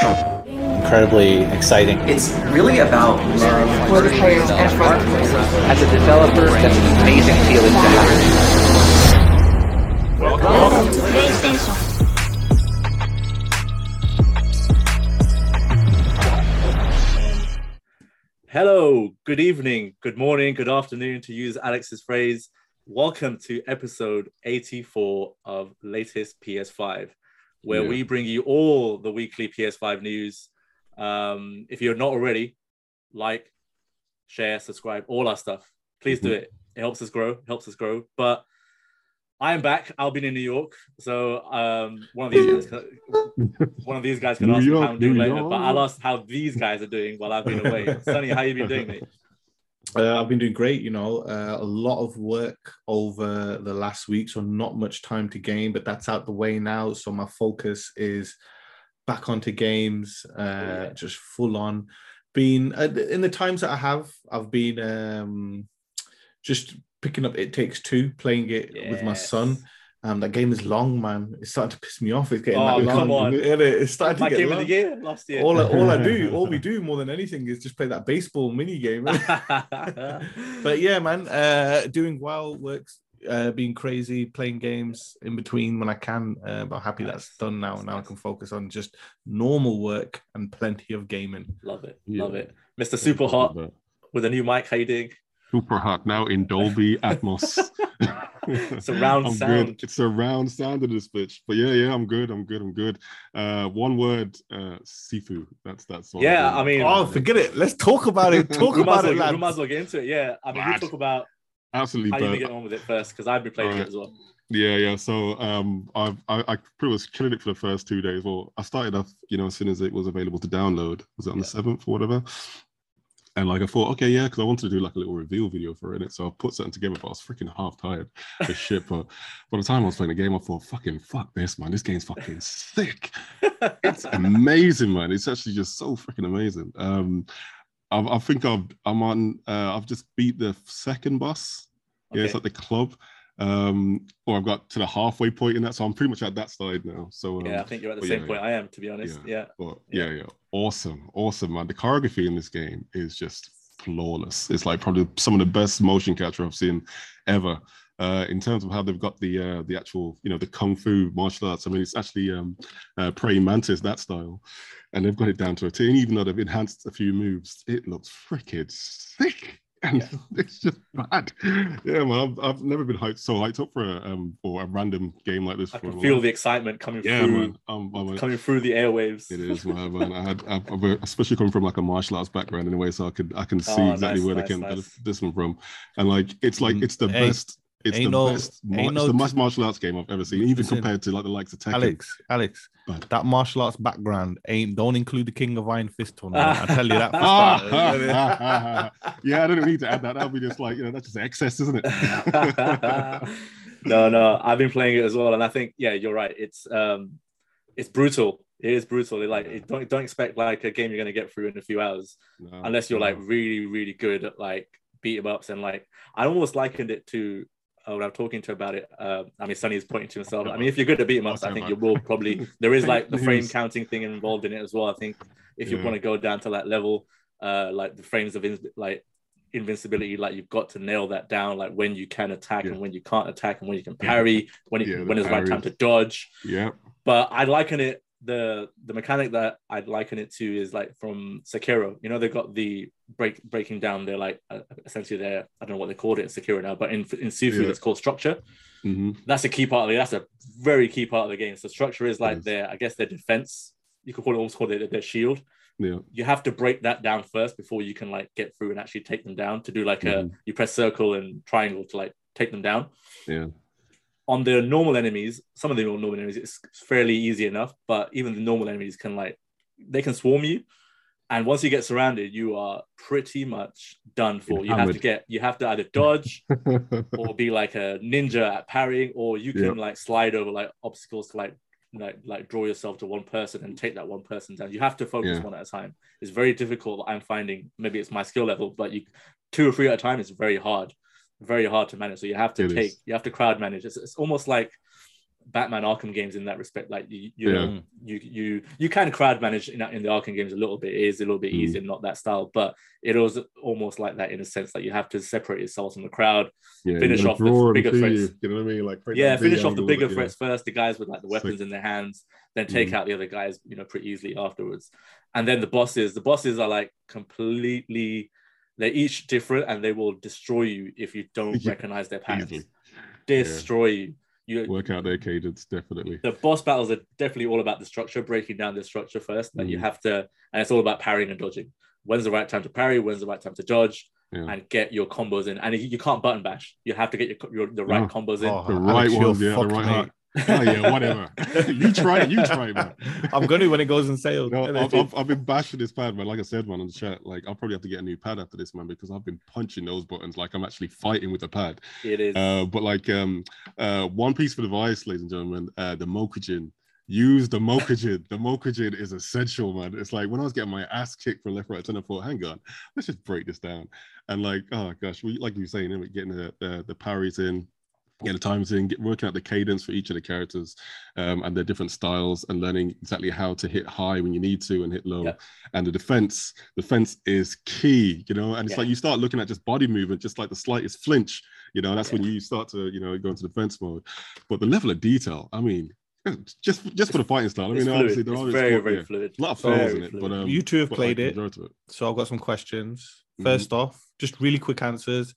Incredibly exciting. It's really about love. For the players and for the players. As a developer, that's an amazing feeling to have. Welcome to PlayStation. Hello, good evening, good morning, good afternoon, to use Alex's phrase. Welcome to episode 84 of latest PS5, where Yeah. we bring you all the weekly PS5 news. Um, if you're not already, like, share, subscribe, all our stuff. Please do it. It helps us grow, helps us grow. But I am back. I'll be in New York, so um, one of these guys, one of these guys can New ask me how I'm doing New later. York. But I'll ask how these guys are doing while I've been away. Sonny, how you been doing, mate? Uh, I've been doing great, you know, uh, a lot of work over the last week, so not much time to game, but that's out the way now. So my focus is back onto games, uh, yeah. just full on. Been uh, in the times that I have, I've been um, just picking up It Takes Two, playing it with my son. Yes. Um, that game is long, man. It's starting to piss me off. It's getting Oh, that long. come on. It? It's starting My to get game long. of the year last year. All, I- all I do, all we do more than anything is just play that baseball mini game. but yeah, man, uh, doing well, works, uh, being crazy, playing games in between when I can. Uh, but happy that's done now. That's now I can focus on just normal work and plenty of gaming. love it, Yeah. love it, Mr. Super Hot with a new mic. How you doing? Super hot now in Dolby Atmos. Surround I'm sound. Good. It's surround sound in this bitch. But yeah, yeah, I'm good. I'm good. I'm good. Uh, one word, uh, Sifu. That's that's. what I'm Yeah, doing. I mean, Oh, forget it. Let's talk about it. Talk we about as it, well, we might as well get into it. Yeah, I mean, we Lad. talk about absolutely. how you been burnt. getting on with it first because I've been playing it as well. Yeah, yeah. So um, I've I, I pretty much killing it for the first two days. Well, I started off, you know, as soon as it was available to download. Was it on the seventh or whatever? And like I thought, okay, yeah, because I wanted to do like a little reveal video for it. So I put something together, but I was freaking half tired as shit. But by the time I was playing the game, I thought, fucking fuck this, man. This game's fucking sick. It's amazing, man. It's actually just so freaking amazing. Um, I, I think I've I'm on. Uh, I've just beat the second boss. Yeah, it's Okay. at the club. Um, or I've got to the halfway point in that, so I'm pretty much at that side now. So um, yeah, I think you're at the same yeah, point I am, to be honest. Yeah, but Yeah. yeah, yeah, awesome, awesome, man. The choreography in this game is just flawless. It's like probably some of the best motion capture I've seen ever. Uh, in terms of how they've got the uh, the actual, you know, the kung fu martial arts. I mean, it's actually um, uh, praying mantis that style, and they've got it down to a T. And even though they've enhanced a few moves, it looks freaking sick. And it's just bad. Yeah, man. I've, I've never been hyped so hyped up for a um for a random game like this. I for can while. feel the excitement coming yeah, through, man. I'm, I'm a- coming through the airwaves. it is, man. man. I had, I, I- especially coming from like a martial arts background anyway, so I could, I can see Oh, exactly nice, where nice, they came nice. this one from, and like it's like Mm, it's the hey, best, it's ain't the no- best, mar- ain't it's no the t- best martial arts game I've ever seen, even Listen, compared to like the likes of Tekken. Alex, Alex, But- that martial arts background ain't don't include the King of Iron Fist tournament. I tell you that. For. Ah, yeah, I don't need to add that. That'll be just like you know, that's just excess, isn't it? no, no, I've been playing it as well, and I think yeah, you're right. It's um, it's brutal. It is brutal. Like, it, don't don't expect like a game you're gonna get through in a few hours, No, unless you're like really really good at like beat 'em ups and like I almost likened it to. Uh, when I'm talking to about it, uh, I mean, Sonny is pointing to himself. I mean, if you're good at beat 'em ups, I think you will probably. There is like the frame counting thing involved in it as well. I think if you Yeah. want to go down to that level, uh, like the frames of in- like invincibility, like you've got to nail that down, like when you can attack Yeah. and when you can't attack and when you can parry, when it, Yeah, when it's right time to dodge. yeah, But I liken it the the mechanic that I'd liken it to is like from Sekiro. You know, they've got the break breaking down their like uh, essentially their I don't know what they called it in Sekiro now, but in in Sifu Yeah. it's called structure. hmm That's a key part of the that's a very key part of the game. So structure is like Yes. their I guess their defense. You could call it almost call it their shield yeah, you have to break that down first before you can like get through and actually take them down to do like a Mhm. you press circle and triangle to like take them down yeah, on the normal enemies some of the normal enemies it's fairly easy enough but even the normal enemies can like they can swarm you and once you get surrounded you are pretty much done for you have to get you have to either dodge or be like a ninja at parrying or you can Yeah. like slide over like obstacles to like like like draw yourself to one person and take that one person down. You have to focus Yeah. one at a time. It's very difficult. I'm finding maybe it's my skill level, but you two or three at a time is very hard, very hard to manage. So you have to It take is. you have to crowd manage. It's, it's almost like Batman Arkham games in that respect. Like you, you Yeah. you you you can crowd manage in, in the Arkham games a little bit. It is a little bit Mm. easier, not that style, but it was almost like that in a sense that you have to separate yourself from the crowd. Yeah, Finish off the bigger threats. You, you know what I mean? Like Yeah, finish off the bigger yeah. threats first, the guys with like the weapons Sick. in their hands, then take Mhm. out the other guys, you know, pretty easily afterwards. And then the bosses, the bosses are like completely, they're each different and they will destroy you if you don't Yeah, recognize their patterns. easily. Destroy you. You Work out their cadence, definitely. the boss battles are definitely all about the structure, breaking down the structure first. That you Mhm. have to, and it's all about parrying and dodging. When's the right time to parry? When's the right time to dodge? Yeah. And get your combos in. And you, you can't button bash. You have to get your, your the right No. combos in. Oh, The right you're ones, yeah, the right mate. heart. Oh yeah, whatever. you try it, you try it, man. I'm gonna when it goes on sale. No, I've, I've, I've been bashing this pad, man. Like I said, man, on the chat, like I'll probably have to get a new pad after this, man, because I've been punching those buttons like I'm actually fighting with the pad. It is. Uh, but like um, uh, one piece of advice, ladies and gentlemen, uh, the Mokujin. Use the Mokujin. the Mokujin is essential, man. It's like when I was getting my ass kicked for left, right, center, thought, hang on, let's just break this down. And like, oh gosh, we like you were saying, getting the, the the parries in, getting the times in, get, working out the cadence for each of the characters um, and their different styles, and learning exactly how to hit high when you need to and hit low. Yeah. And the defense, defense is key, you know. And it's Yeah. like you start looking at just body movement, just like the slightest flinch, you know. That's Yeah. when you start to, you know, go into defense mode. But the level of detail, I mean, just just for the fighting style. I it's mean, fluid. obviously there It's are very, sport- very yeah, fluid. a lot of Very flaws in it, fluid. but um, you two have but, like, played it, it. so I've got some questions. Mhm. First off, just really quick answers.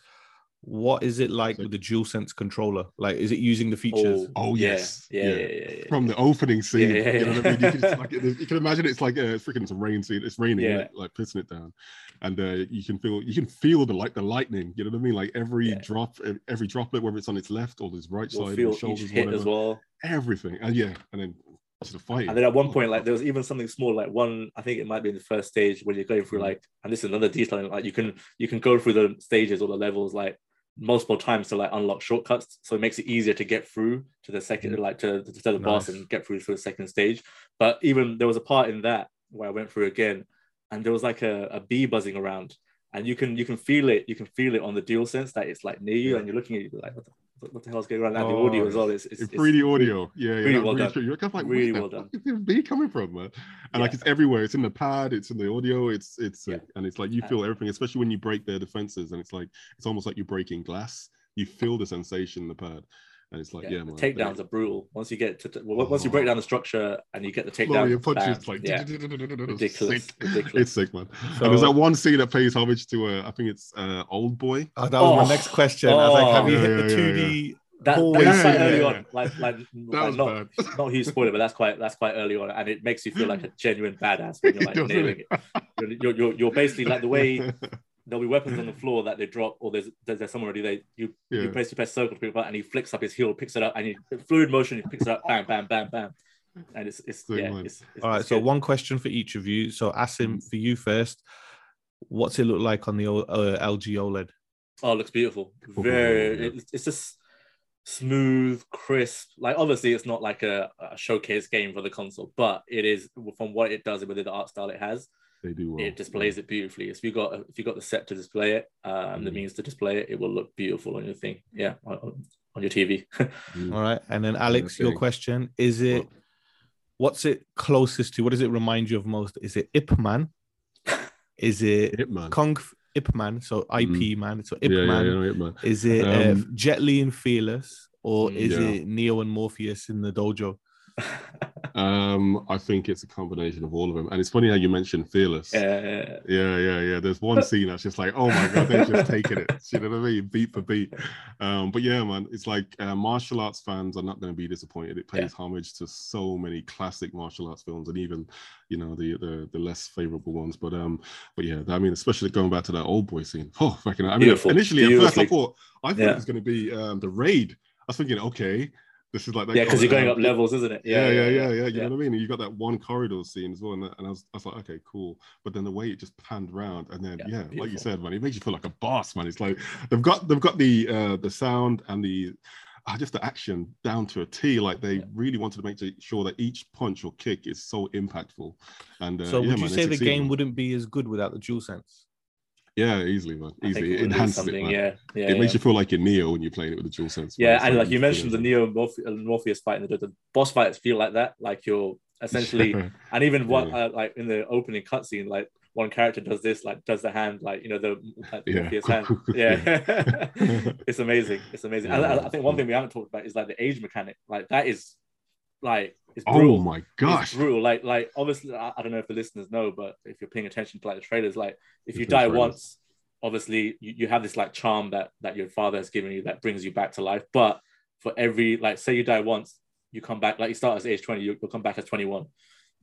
What is it like Sick. with the DualSense controller? Like, is it using the features? Oh, yeah, yes, Yeah, yeah. yeah, yeah. yeah, from the opening scene. Yeah, yeah, you know what I mean? You can, just, like, you can imagine it's like a freaking it's a rain scene. It's raining, Yeah. like, like pissing it down, and uh, you can feel you can feel the like the lightning. You know what I mean? Like every Yeah. drop, every droplet, whether it's on its left or its right You'll side, feel or shoulders, each hit whatever, as well. everything. And yeah, and then just the fight. And then at one point, like there was even something small, like one, I think it might be in the first stage when you're going through Mhm. like, and this is another detail, like you can you can go through the stages or the levels like multiple times to like unlock shortcuts. So it makes it easier to get through to the second, mm-hmm. like to, to the boss and get through to the second stage. But even there was a part in that where I went through again, and there was like a, a bee buzzing around. And you can you can feel it, you can feel it on the dual sense that it's like near you, Yeah. and you're looking at you like what the, what the hell's going on? And the Oh, audio as well. It's, it's, it's 3D audio, yeah, yeah, really well really done. You're kind of like, Really where well the done. is this coming from, man? And like it's everywhere. It's in the pad, it's in the audio, it's it's Yeah. uh, and it's like you Uh, feel everything, especially when you break their defenses, and it's like it's almost like you're breaking glass. You feel the sensation in the pad, and it's like, yeah, yeah, man. the takedowns are brutal. Once you get to to- well, once you break down the structure and you get the Flow takedown, your punches bam, like yeah, ridiculous, Sick. ridiculous. It's sick, man. So, and there's that one scene that pays homage to uh, I think it's uh, Old Boy. oh, that was Oh. my next question. I was like, have you Oh. hit the yeah, yeah, 2D? that, Hallway that's quite scene, early yeah, on, like like, That like not not huge spoiler, but that's quite that's quite early on, and it makes you feel like a genuine badass when you're like nailing it? it. You're, you're, you're, you're basically like the way there'll be weapons on the floor that they drop, or there's there's, there's someone already there. You you Yeah. press you press circle to pick it up, and he flicks up his heel, picks it up, and he fluid motion, he picks it up, bam, bam, bam, bam, and it's it's Sick, yeah, it's, it's All right, it's so good. one question for each of you. So, Asim, Mm. for you first, what's it look like on the O- uh, LG OLED? Oh, it looks beautiful. Very. yeah. It's, it's just smooth, crisp. Like obviously, it's not like a, a showcase game for the console, but it is from what it does it with the art style it has. They do well. It displays it beautifully. If you got if you got the set to display it, um, the Mm. means to display it, it will look beautiful on your thing. Yeah, on, on your TV. Mm. All right, and then Alex, your question is it? Well- What's it closest to? What does it remind you of most? Is it Ip Man? Is it Hitman. Kung F- Ip Man? So IP Man. So Ip yeah, yeah, Man. yeah, Hitman. Is it uh, Um, Jet Li and Fearless, or Mm, is yeah. it Neo and Morpheus in the dojo? Um, I think it's a combination of all of them. And it's funny how you mentioned Fearless. Uh, Yeah, yeah, yeah. There's one scene that's just like, oh my god, they're just taking it. You know what I mean? Beat for beat. Um, but yeah, man, it's like uh, martial arts fans are not going to be disappointed. It pays homage to so many classic martial arts films, and even you know the the, the less favorable ones. But um, but yeah, I mean, especially going back to that old boy scene. Oh, fucking! I mean, Beautiful. initially at first I thought I thought Yeah. it was going to be um the raid. I was thinking, okay, this is like that yeah, because you're going up levels, isn't it? yeah, yeah, yeah, yeah. You yeah. know what I mean? And you got that one corridor scene as well, and, that- and I, was, I was like, okay, cool. But then the way it just panned round, and then Yeah, yeah, like you said, man, it makes you feel like a boss, man. It's like they've got they've got the uh the sound and the uh, just the action down to a T. Like they Yeah. really wanted to make sure that each punch or kick is so impactful. And uh, so yeah, would you man, say the game wouldn't be as good without the DualSense? Yeah, easily, man. Easily. It enhances it, man. Yeah, yeah. it makes you feel like you're Neo when you're playing it with the dual sense. Yeah, and like you mentioned, the. Neo Morphe- uh, Morpheus fight and the, the boss fights feel like that. Like you're essentially, and even what Yeah. uh, like in the opening cutscene, like one character does this, like does the hand, like you know the like, Yeah. Morpheus hand. Yeah, it's amazing. It's amazing. And I, I think one thing we haven't talked about is like the age mechanic. Like that is like it's oh brutal. oh my gosh, It's brutal. Like, like obviously, I, I don't know if the listeners know, but if you're paying attention to like the trailers, like if you It's die once, obviously you, you have this like charm that that your father has given you that brings you back to life. But for every like, say you die once, you come back like you start as age twenty, you, you'll come back as twenty one.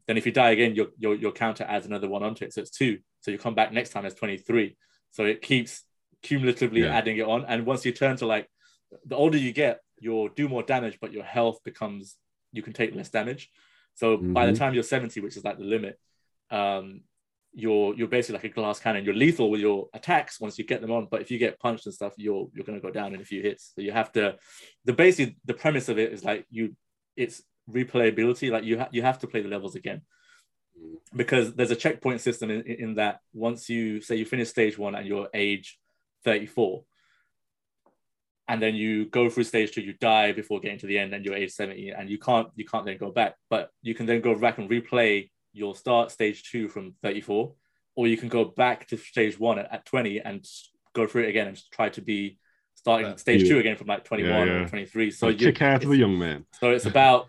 Then if you die again, your, your your counter adds another one onto it, so it's two. So you come back next time as twenty three. So it keeps cumulatively Yeah. adding it on, and once you turn to like the older you get, you'll do more damage, but your health becomes you can take less damage. So by the Mhm. time you're 70, which is like the limit, um, you're you're basically like a glass cannon. You're lethal with your attacks once you get them on, but if you get punched and stuff, you're you're gonna go down in a few hits. So you have to the basic the premise of it is like you it's replayability, like you ha- you have to play the levels again. Because there's a checkpoint system in, in in that once you say you finish stage one and you're age 34, and then you go through stage two, you die before getting to the end, and you're age 70, and you can't you can't then go back, but you can then go back and replay your start stage two from 34, or you can go back to stage one at, at 20 and go through it again and try to be starting Uh, stage yeah. two again from like 21 Yeah, or 23. So you kick out of the young man. so it's about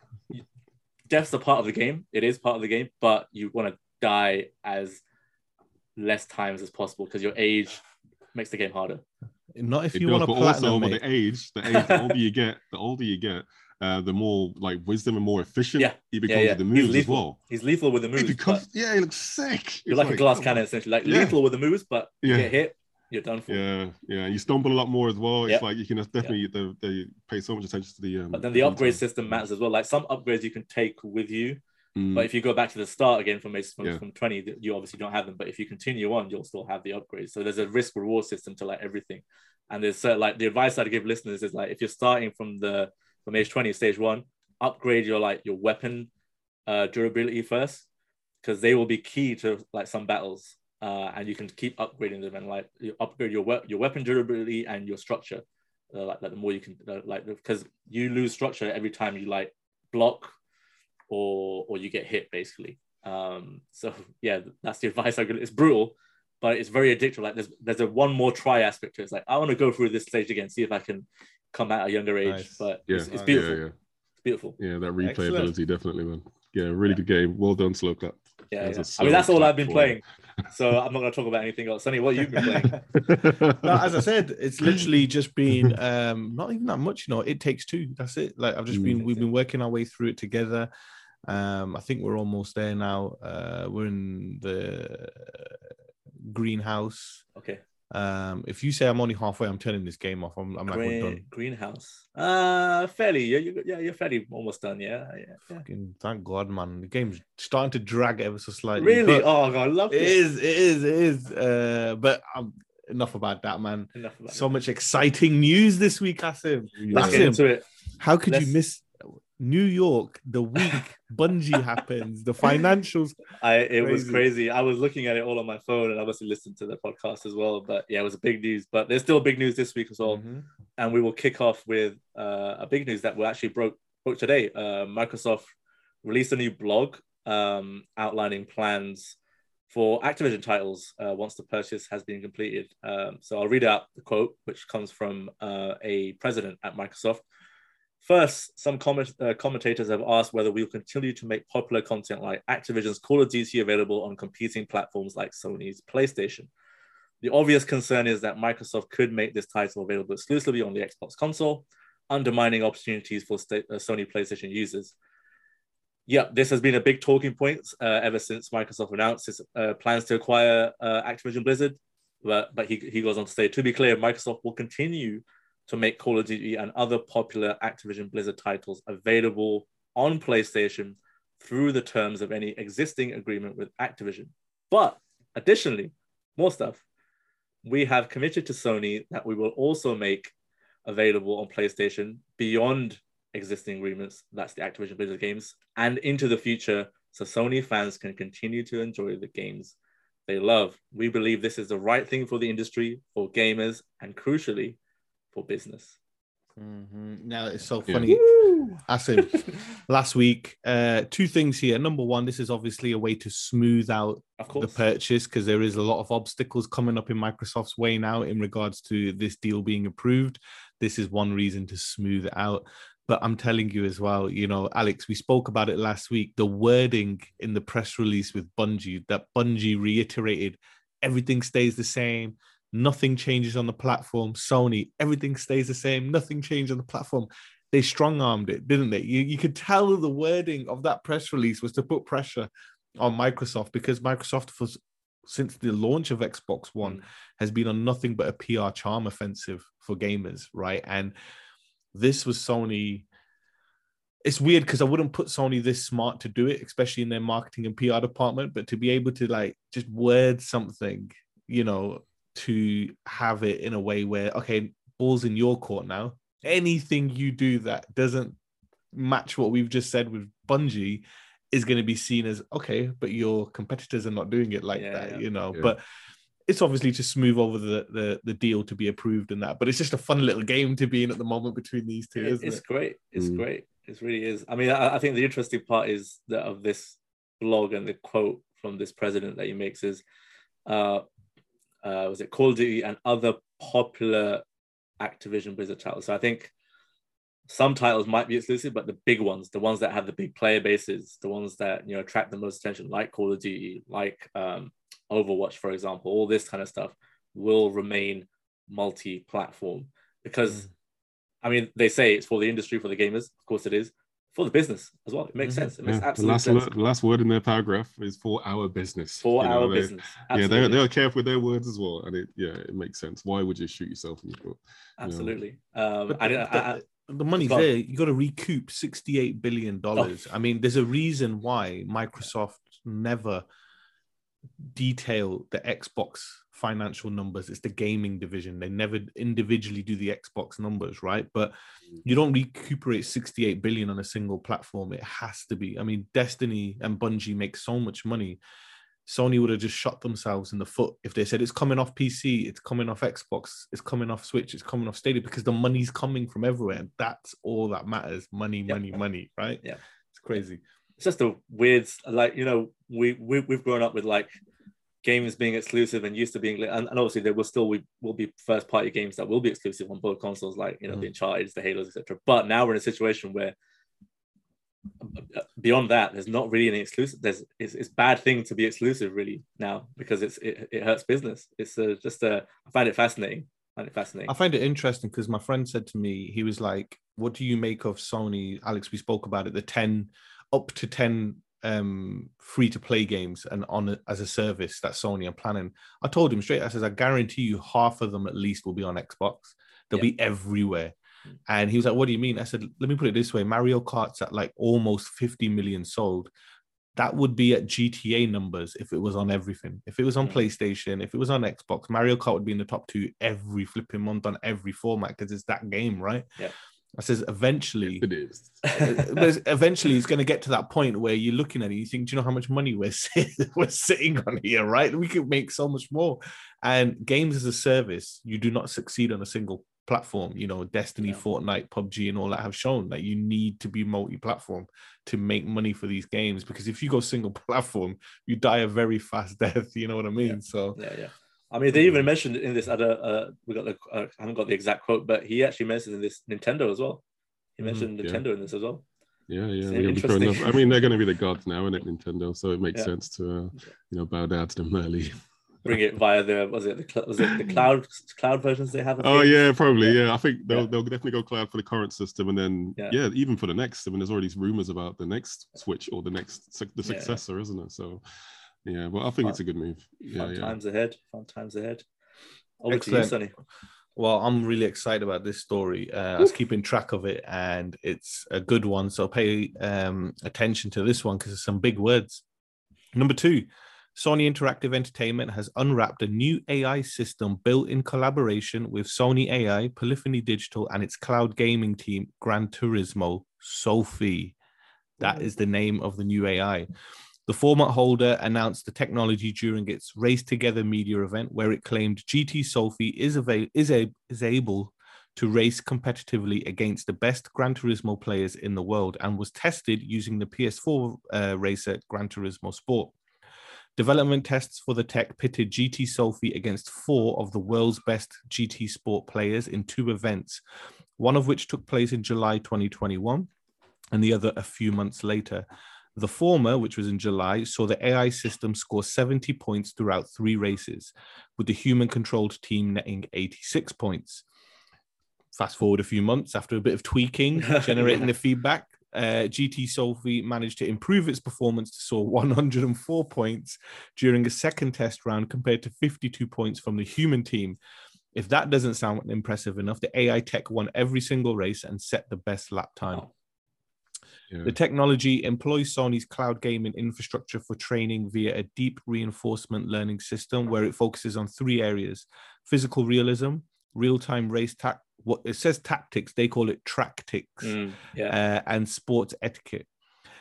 death's a part of the game. It is part of the game, but you want to die as less times as possible because your age makes the game harder. Not if It you does, want but to also platinum, with mate. the age, the age, the older you get, the older you get, uh, the more like wisdom and more efficient Yeah. he becomes yeah. with the He's moves as well. He's lethal with the moves. He becomes, but yeah, he looks sick. you're It's like, a glass come cannon essentially, like Yeah. lethal with the moves, but you Yeah. get hit, you're done for. Yeah, yeah, you stumble a lot more as well. It's Yep. like you can definitely they, they pay so much attention to the. Um, But then the upgrade system matters as well. Like some upgrades you can take with you, Mm, but if you go back to the start again from from, Yeah. from 20, you obviously don't have them. But if you continue on, you'll still have the upgrades. So there's a risk reward system to like everything. And there's uh, like the advice I'd give listeners is like if you're starting from the from age 20, stage one, upgrade your like your weapon uh, durability first, because they will be key to like some battles. Uh, and you can keep upgrading them and like you upgrade your we- your weapon durability and your structure. Uh, like, like the more you can uh, like because you lose structure every time you like block or or you get hit basically. Um, so yeah, that's the advice I give. It's brutal, but it's very addictive. Like there's there's a one more try aspect to it. It's like I want to go through this stage again, see if I can come at a younger age. Nice. But yeah, it's, it's yeah, beautiful. Yeah, It's beautiful. yeah, yeah. That Excellent. replayability definitely, man. Yeah, really good game. Well done, slow clap. Yeah, That's yeah. a I mean that's all I've been playing. So I'm not gonna talk about anything else. Sonny, what you've been playing? no, as I said, it's literally just been um not even that much, you know, it takes two. That's it. Like I've just Mm. been we've been working our way through it together. Um, I think we're almost there now. Uh we're in the greenhouse. Okay. Um, if you say I'm only halfway, I'm turning this game off. I'm, I'm like, we're Green, done. greenhouse. Uh fairly. Yeah, you, yeah, you're fairly almost done. Yeah, yeah. yeah. Fucking thank God, man. The game's starting to drag ever so slightly. Really? Oh god, I love it it. is, it is, it is. Uh, but um, enough about that, man. Enough about So it. much exciting news this week, Asim. Let's Asim, get into it. How could Let's- you miss New York the week Bungie happens? The financials. I it was Crazy. crazy. I was looking at it all on my phone and obviously listened to the podcast as well. But yeah, it was a big news. But there's still big news this week as well. Mhm. And we will kick off with uh, a big news that we actually broke broke today. Uh, Microsoft released a new blog um, outlining plans for Activision titles uh, once the purchase has been completed. Um, so I'll read out the quote, which comes from uh, a president at Microsoft. First, some comment, uh, commentators have asked whether we'll continue to make popular content like Activision's Call of Duty available on competing platforms like Sony's PlayStation. The obvious concern is that Microsoft could make this title available exclusively on the Xbox console, undermining opportunities for uh, Sony PlayStation users. Yep, this has been a big talking point uh, ever since Microsoft announced its uh, plans to acquire uh, Activision Blizzard. But, but he, he goes on to say, to be clear, Microsoft will continue to make Call of Duty and other popular Activision Blizzard titles available on PlayStation through the terms of any existing agreement with Activision. But additionally, more stuff. We have committed to Sony that we will also make available on PlayStation beyond existing agreements. That's the Activision Blizzard games and into the future, so Sony fans can continue to enjoy the games they love. We believe this is the right thing for the industry, for gamers, and crucially, for business. Mhm. Now it's so Yeah. funny. Asim, last week, uh, two things here. Number one, this is obviously a way to smooth out Of the purchase because there is a lot of obstacles coming up in Microsoft's way now in regards to this deal being approved. This is one reason to smooth it out. But I'm telling you as well, you know, Alex, we spoke about it last week. The wording in the press release with Bungie that Bungie reiterated everything stays the same, nothing changes on the platform. Sony, everything stays the same, nothing changed on the platform. They strong armed it, didn't they? You, you could tell the wording of that press release was to put pressure on Microsoft because Microsoft was since the launch of Xbox One Mm. has been on nothing but a PR charm offensive for gamers, right? And this was Sony. It's weird because I wouldn't put Sony this smart to do it, especially in their marketing and PR department, but to be able to like just word something, you know, to have it in a way where, okay, ball's in your court now. Anything you do that doesn't match what we've just said with Bungie is going to be seen as okay, but your competitors are not doing it like Yeah, that, yeah. you know. Yeah. But it's obviously to smooth over the, the the deal to be approved and that. But it's just a fun little game to be in at the moment between these two, It- isn't it's it? great. It's Mm. great. It really is. I mean, I, I think the interesting part is that of this blog and the quote from this president that he makes is, uh, uh, was it Call of Duty and other popular Activision Blizzard titles? So I think some titles might be exclusive, but the big ones, the ones that have the big player bases, the ones that you know attract the most attention, like Call of Duty, like um, Overwatch, for example, all this kind of stuff will remain multi-platform because I mean they say it's for the industry, for the gamers, of course it is, for the business as well. It makes Mhm. sense. It makes Yeah, the last sense word, the last word in their paragraph is for our business. for You know, our they- business. Yeah, they're they're careful with their words as well, and it yeah, it makes sense. Why would you shoot yourself in the foot? absolutely. Um, But and the, I- I- the- the money's Go there. You got to recoup sixty-eight billion dollars. I mean, there's a reason why Microsoft never detail the Xbox financial numbers. It's the gaming division. They never individually do the Xbox numbers, right? But mm. you don't recuperate 68 billion on a single platform. It has to be. I mean, Destiny and Bungie make so much money. Sony would have just shot themselves in the foot if they said it's coming off PC, it's coming off Xbox, it's coming off Switch, it's coming off Stadia because the money's coming from everywhere. And that's all that matters. Money, Yeah. money, money, right? Yeah. It's crazy. it's just a weird like you know we, we we've grown up with like games being exclusive and used to being and, and obviously there will still we will be first party games that will be exclusive on both consoles like you know the uncharted the halos etc but now we're in a situation where beyond that there's not really any exclusive there's it's, it's bad thing to be exclusive really now because it's it, it hurts business. It's uh just a i find it fascinating. I find it fascinating. I find it interesting because my friend said to me, he was like, What do you make of Sony? Alex, we spoke about it, the 10 up to 10 um free to play games and on a, as a service that Sony are planning. I told him straight, I says, I guarantee you half of them at least will be on Xbox. They'll Yeah. be everywhere. And he was like, What do you mean? I said, Let me put it this way Mario Kart's at like almost 50 million sold. That would be at GTA numbers if it was on everything. If it was on Mm. PlayStation, if it was on Xbox, Mario Kart would be in the top two every flipping month on every format because it's that game, right? Yeah. I says eventually, It is. eventually it's going to get to that point where you're looking at it, you think, do you know how much money we're sit- we're sitting on here, right? We could make so much more. And games as a service, you do not succeed on a single platform. You know, Destiny, Yeah. Fortnite, PUBG, and all that have shown that you need to be multi-platform to make money for these games. Because if you go single platform, you die a very fast death. You know what I mean? Yeah. So Yeah, yeah. I mean, they even mentioned in this other. Uh, we got the. Uh, I haven't got the exact quote, but he actually mentioned in this Nintendo as well. He Mhm, mentioned yeah. Nintendo in this as well. Yeah, yeah. Interesting. I mean, they're going to be the gods now, isn't it, Nintendo? So it makes Yeah. sense to, uh, you know, bow down to them early. Bring it via the was it the was it the cloud cloud versions they have? Oh yeah, probably. Yeah, I think they'll Yeah. they'll definitely go cloud for the current system, and then Yeah. yeah, even for the next. I mean, there's already these rumors about the next Switch or the next the Yeah, yeah. successor, isn't it? So yeah, well, I think it's a good move. Yeah, Fun yeah. times ahead. Fun times ahead. Over Excellent. to you, Sonny. Well, I'm really excited about this story. Uh, I was keeping track of it, and it's a good one. So pay um, attention to this one because there's some big words. Number two, Sony Interactive Entertainment has unwrapped a new AI system built in collaboration with Sony AI, Polyphony Digital, and its cloud gaming team, Gran Turismo Sophy. That is the name of the new AI. The format holder announced the technology during its Race Together media event, where it claimed GT Sophy is, is, a- is able to race competitively against the best Gran Turismo players in the world and was tested using the PS4 uh, racer Gran Turismo Sport. Development tests for the tech pitted GT Sophy against four of the world's best GT Sport players in two events, one of which took place in July 2021 and the other a few months later. The former, which was in July, saw the AI system score 70 points throughout three races, with the human controlled team netting 86 points. Fast forward a few months after a bit of tweaking, generating the feedback, uh, GT Sophy managed to improve its performance to score 104 points during a second test round compared to 52 points from the human team. If that doesn't sound impressive enough, the AI tech won every single race and set the best lap time. Wow. Yeah. The technology employs Sony's cloud gaming infrastructure for training via a deep reinforcement learning system where it focuses on three areas physical realism, real time race tac. What it says tactics, they call it tractics Mm, yeah. uh, and sports etiquette.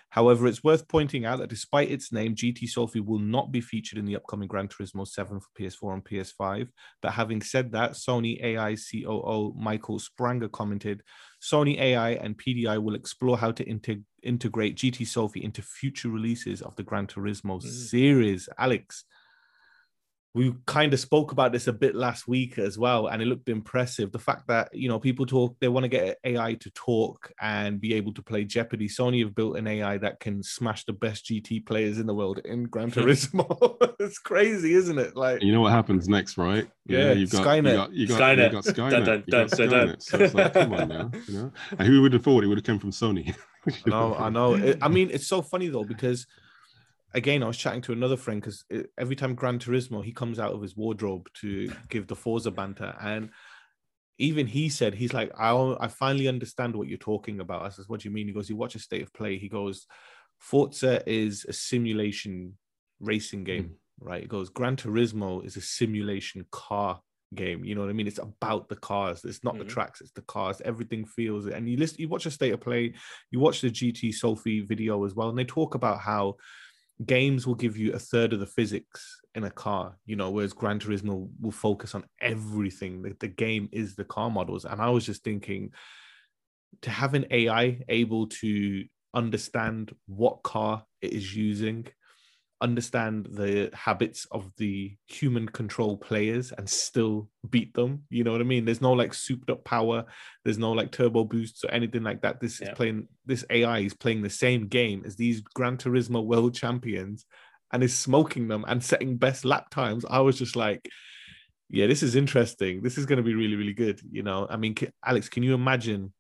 However, it's worth pointing out that despite its name, GT Sophy will not be featured in the upcoming Gran Turismo 7 for PS4 and PS5. But having said that, Sony AI COO Michael Spranger commented Sony AI and PDI will explore how to integ- integrate GT Sophy into future releases of the Gran Turismo Mm. series. Alex, we kind of spoke about this a bit last week as well, and it looked impressive. The fact that you know people talk, they want to get AI to talk and be able to play Jeopardy. Sony have built an AI that can smash the best GT players in the world in Gran hmm. Turismo. it's crazy, isn't it? Like, you know what happens next, right? Yeah, you've got Skynet. You got, you got, Skynet. You got Skynet. Dun, dun, you got dun, dun, dun. Skynet. So it's like, come on now, you know. And who would have thought it would have come from Sony? I know, I know. It- I mean, it's so funny though because, again, I was chatting to another friend because every time Gran Turismo he comes out of his wardrobe to give the Forza banter, and even he said he's like, I I finally understand what you're talking about. I says, what do you mean? He goes, you watch a state of play. He goes, Forza is a simulation racing game, right? He goes, Gran Turismo is a simulation car game. You know what I mean? It's about the cars. It's not the Mhm. tracks. It's the cars. Everything feels it. And you listen, you watch a state of play. You watch the GT Sophy video as well, and they talk about how games will give you a third of the physics in a car. You know, whereas Gran Turismo will focus on everything. The, the game is the car models. And I was just thinking to have an AI able to understand what car it is using understand the habits of the human control players and still beat them. You know what I mean? There's no like souped up power, there's no like turbo boosts or anything like that. This is playing this AI is playing the same game as these Gran Turismo world champions and is smoking them and setting best lap times. I was just like, yeah, this is interesting. This is going to be really, really good. You know, I mean, Alex, can you imagine?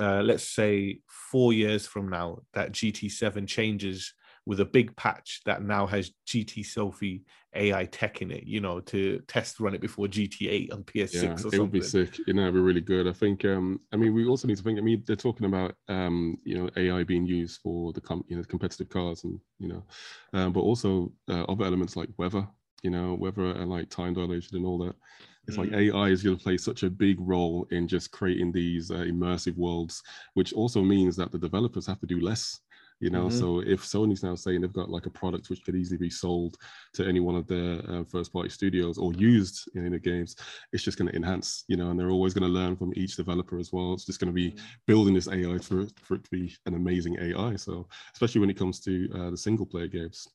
Uh, let's say four years from now, that GT7 changes with a big patch that now has GT Sophy AI tech in it, you know, to test run it before GT8 on PS6 yeah, or it something. would be sick. You know, it'd be really good. I think. Um, I mean, we also need to think. I mean, they're talking about um, you know, AI being used for the com- you know, competitive cars, and you know, um, but also uh, other elements like weather. You know, weather and like time dilation and all that. It's like AI is going to play such a big role in just creating these uh, immersive worlds, which also means that the developers have to do less. You know, Mhm. so if Sony's now saying they've got like a product which could easily be sold to any one of their uh, first party studios or used in the games, it's just going to enhance, you know, and they're always going to learn from each developer as well. It's just going to be building this AI for, for it to be an amazing AI. So, especially when it comes to uh, the single player games,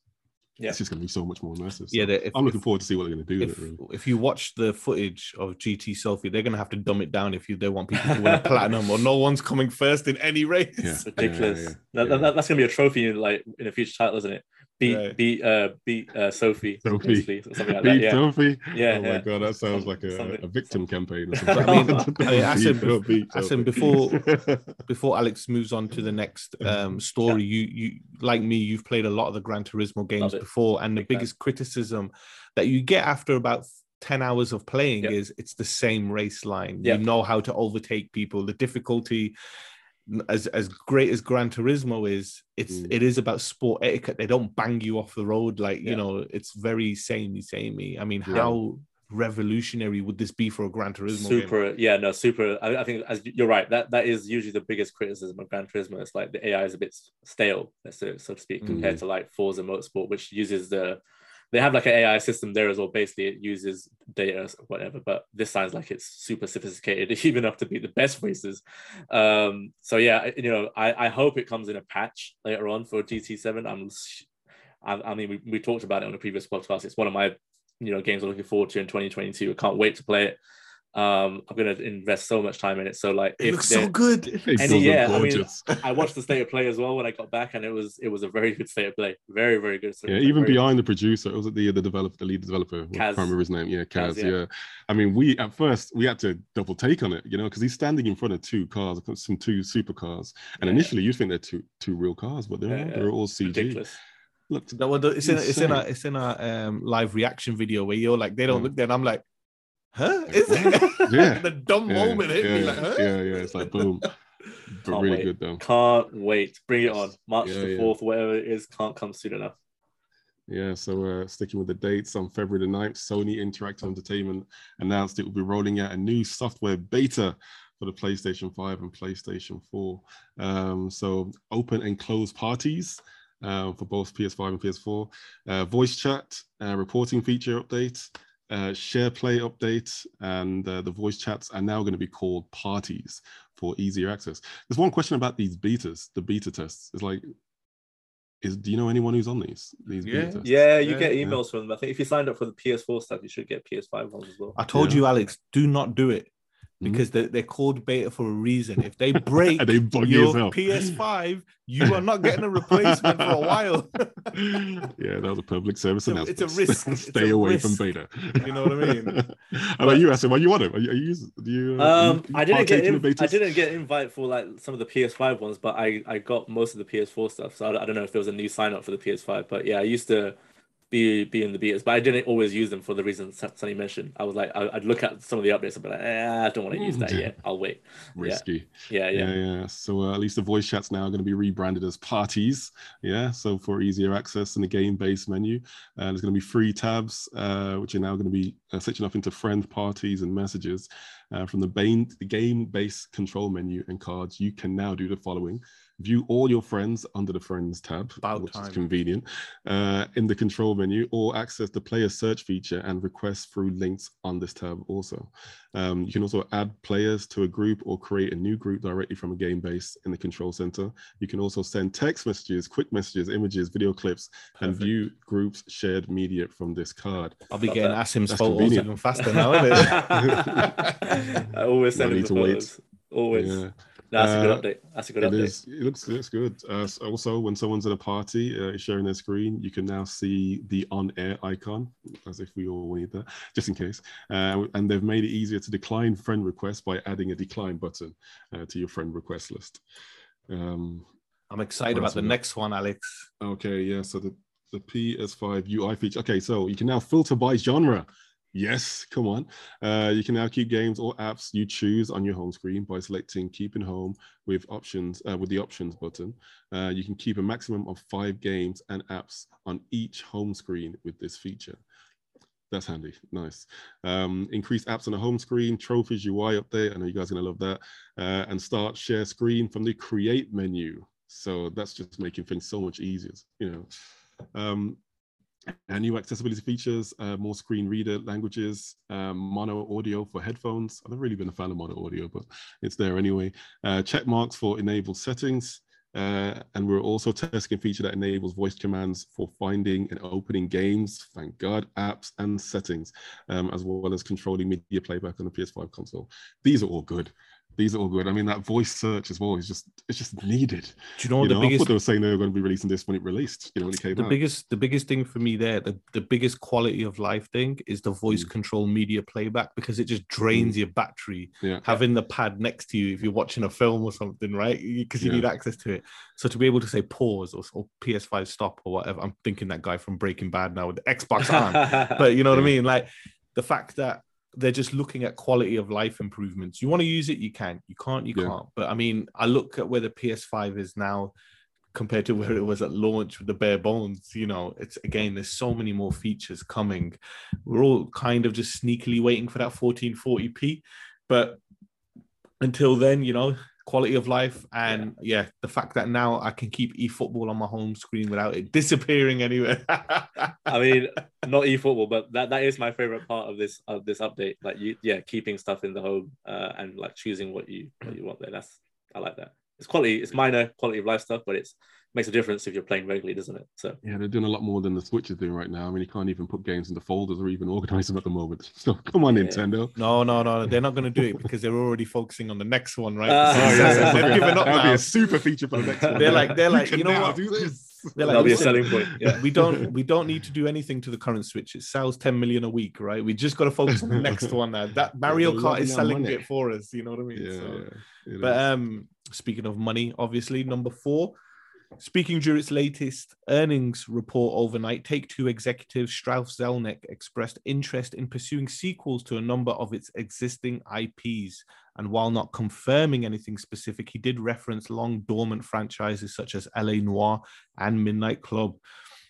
Yeah. it's just going to be so much more immersive. Yeah, So the- if- I'm looking if- forward to see what they're going to do with if, it. Really. if you watch the footage of GT Sophy, they're gonna have to dumb it down if you they want people to win a platinum or no one's coming first in any race. Yeah. ridiculous. yeah, That, yeah. that- that's gonna be a trophy in like in a future title, isn't it? Beat Right. beat uh beat uh Sophy, Sophy. basically, something like that. Beat Yeah. Sophy. Yeah, Oh my god, that sounds like a, something- a victim campaign. Or something. I I mean, I said Beat- I said Sophy. before- Before Alex moves on to the next um, story, you you like me, you've played a lot of the Gran Turismo games before, and the Big fan. biggest criticism that you get after about 10 hours of playing Yep. is it's the same race line. Yep. You know how to overtake people. The difficulty, as as great as Gran Turismo is, it's Mm. it is about sport etiquette. They don't bang you off the road like you know. It's very samey, samey. I mean, Yeah. how revolutionary would this be for a Gran Turismo game? super yeah no super I, I think as you're right that that is usually the biggest criticism of Gran Turismo it's like the AI is a bit stale so, so to speak Mm. compared to like Forza Motorsport which uses the they have like an AI system there as well. Basically it uses data whatever but this sounds like it's super sophisticated even enough to beat the best races um so yeah you know I I hope it comes in a patch later on for GT7 I'm I mean we, we talked about it on the previous podcast. It's one of my you know games I'm looking forward to in 2022 I can't wait to play it um I'm gonna invest so much time in it so like It if looks so there- good. It And does yeah, look I mean. I watched the state of play as well when I got back, and it was it was a very good state of play. Very very good. Yeah, even very- behind the producer, it was the the developer, the lead developer, I can't remember his name. Yeah, Kaz. Kaz, yeah. yeah. I mean, we at first we had to double take on it, you know, because he's standing in front of two cars, some two supercars, and Yeah. initially you think they're two two real cars, but they're Yeah, not. They're all CG. ridiculous. Look, That one, it's in it's in a it's in a um, live reaction video where you're like they don't Yeah. look there, and I'm like, huh? Is it? Yeah. the dumb yeah, moment hit yeah, me like, huh? yeah, yeah, it's like boom, but Can't really wait. good though. Can't wait. Bring it on. March Yeah, the yeah. fourth, whatever it is, can't come soon enough. Yeah, so uh, sticking with the dates on February the 9th, Sony Interactive Entertainment announced it will be rolling out a new software beta for the PlayStation 5 and PlayStation 4. Um, so open and closed parties uh, for both PS5 and PS4, uh, voice chat, uh, reporting feature update, uh, share play update, and uh, the voice chats are now going to be called parties for easier access. There's one question about these betas, the beta tests. It's like, is do you know anyone who's on these? These Yeah. beta tests? Yeah, you Yeah, get yeah. emails from them. I think if you signed up for the PS4 stuff, you should get PS5 ones as well. I told Yeah. you, Alex, do not do it Mhm. because they're, they're called beta for a reason. If they break they your. PS5, you are not getting a replacement for a while. yeah, that was a public service It's a- announcement. it's a risk. Stay a away from beta. You know what I mean? How about you, Asim? Are you on it? Are you, are you, do you, uh, Um, you I didn't get partake in in, the betas? I didn't get invite for like some of the PS5 ones, but I I got most of the PS4 stuff. So I, don't- I don't know if there was a new sign up for the PS5, but yeah, I used to be in the betas, but I didn't always use them for the reasons Sonny mentioned. I was like, I'd look at some of the updates and be like, eh, I don't want to use that yet. I'll wait. Risky. Yeah, yeah. Yeah, yeah. So uh, at least the voice chat's now are going to be rebranded as parties. Yeah. So for easier access in the game-based menu, uh, there's going to be three tabs, uh, which are now going to be uh, switching off into friend parties and messages. Uh, from the, the game-based control menu and cards, you can now do the following: view all your friends under the friends tab, About which time. is convenient, uh, in the control menu, or access the player search feature and request through links on this tab also. Um, you can also add players to a group or create a new group directly from a game base in the control center. You can also send text messages, quick messages, images, video clips, and view groups shared media from this card. I'll be Love getting that. Asim's That's photos convenient. even faster now, isn't it? I always send him need the to wait. Always. Yeah, No, that's a Uh, good update. That's a good it update. is. It looks looks good. Uh, s- also, when someone's at a party uh, sharing their screen, you can now see the on-air icon, as if we all need that, just in case. Uh, and they've made it easier to decline friend requests by adding a decline button uh, to your friend request list. Um, I'm excited about the we got? next one, Alex. Okay, yeah. So the, the PS5 UI feature. Okay, so you can now filter by genre. Yes, come on. Uh, you can now keep games or apps you choose on your home screen by selecting keep in home with options uh, with the options button. Uh, you can keep a maximum of five games and apps on each home screen with this feature. That's handy. Nice. Um, increase apps on the home screen, trophies UI update. I know you guys are going to love that. Uh, and start share screen from the create menu. So that's just making things so much easier, you know. Um, and new accessibility features, uh, more screen reader languages, um, mono audio for headphones. I've never really been a fan of mono audio, but it's there anyway. Uh, check marks for enabled settings. Uh, and we're also testing a feature that enables voice commands for finding and opening games, thank God, apps and settings, um, as well as controlling media playback on the PS5 console. These are all good. These are all good. I mean, that voice search as well is just it's just needed. Do you know you the know, I thought they were saying they were going to be releasing this when it released. You know, when it came the out. biggest the biggest thing for me there the, the biggest quality of life thing is the voice Mm. control media playback because it just drains your battery Yeah. having the pad next to you if you're watching a film or something right because you Yeah. need access to it so to be able to say pause or, or ps5 stop or whatever i'm thinking that guy from breaking bad now with the xbox on but you know what i mean like the fact that they're just looking at quality of life improvements you want to use it you can you can't you Yeah. can't but i mean i look at where the ps5 is now compared to where it was at launch with the bare bones. You know, it's again, there's so many more features coming. We're all kind of just sneakily waiting for that 1440p, but until then, you know, quality of life and yeah. yeah, the fact that now I can keep eFootball on my home screen without it disappearing anywhere. I mean, not eFootball, but that, that is my favorite part of this of this update. Like you, yeah, keeping stuff in the home uh, and like choosing what you what you want there. That's I like that. It's quality, it's minor quality of life stuff, but it's makes a difference if you're playing regularly, doesn't it? So yeah, they're doing a lot more than the Switch is doing right now. I mean, you can't even put games into folders or even organize them at the moment. So come on, yeah. Nintendo. No, no, no, they're not going to do it because they're already focusing on the next one, right? Uh, oh, yeah, they've given up That'll now. be a super feature for the next one. They're like, they're like, you, you know what? Do this. They're like, That'll be a selling point. Yeah. We don't we don't need to do anything to the current Switch. It sells 10 million a week, right? We just got to focus on the next one now. That Mario Kart is selling money. it for us. You know what I mean? Yeah, so, yeah but um, speaking of money, obviously number four Speaking during its latest earnings report overnight, Take Two executive Strauss Zelnick expressed interest in pursuing sequels to a number of its existing IPs. And while not confirming anything specific, he did reference long dormant franchises such as LA Noire and Midnight Club.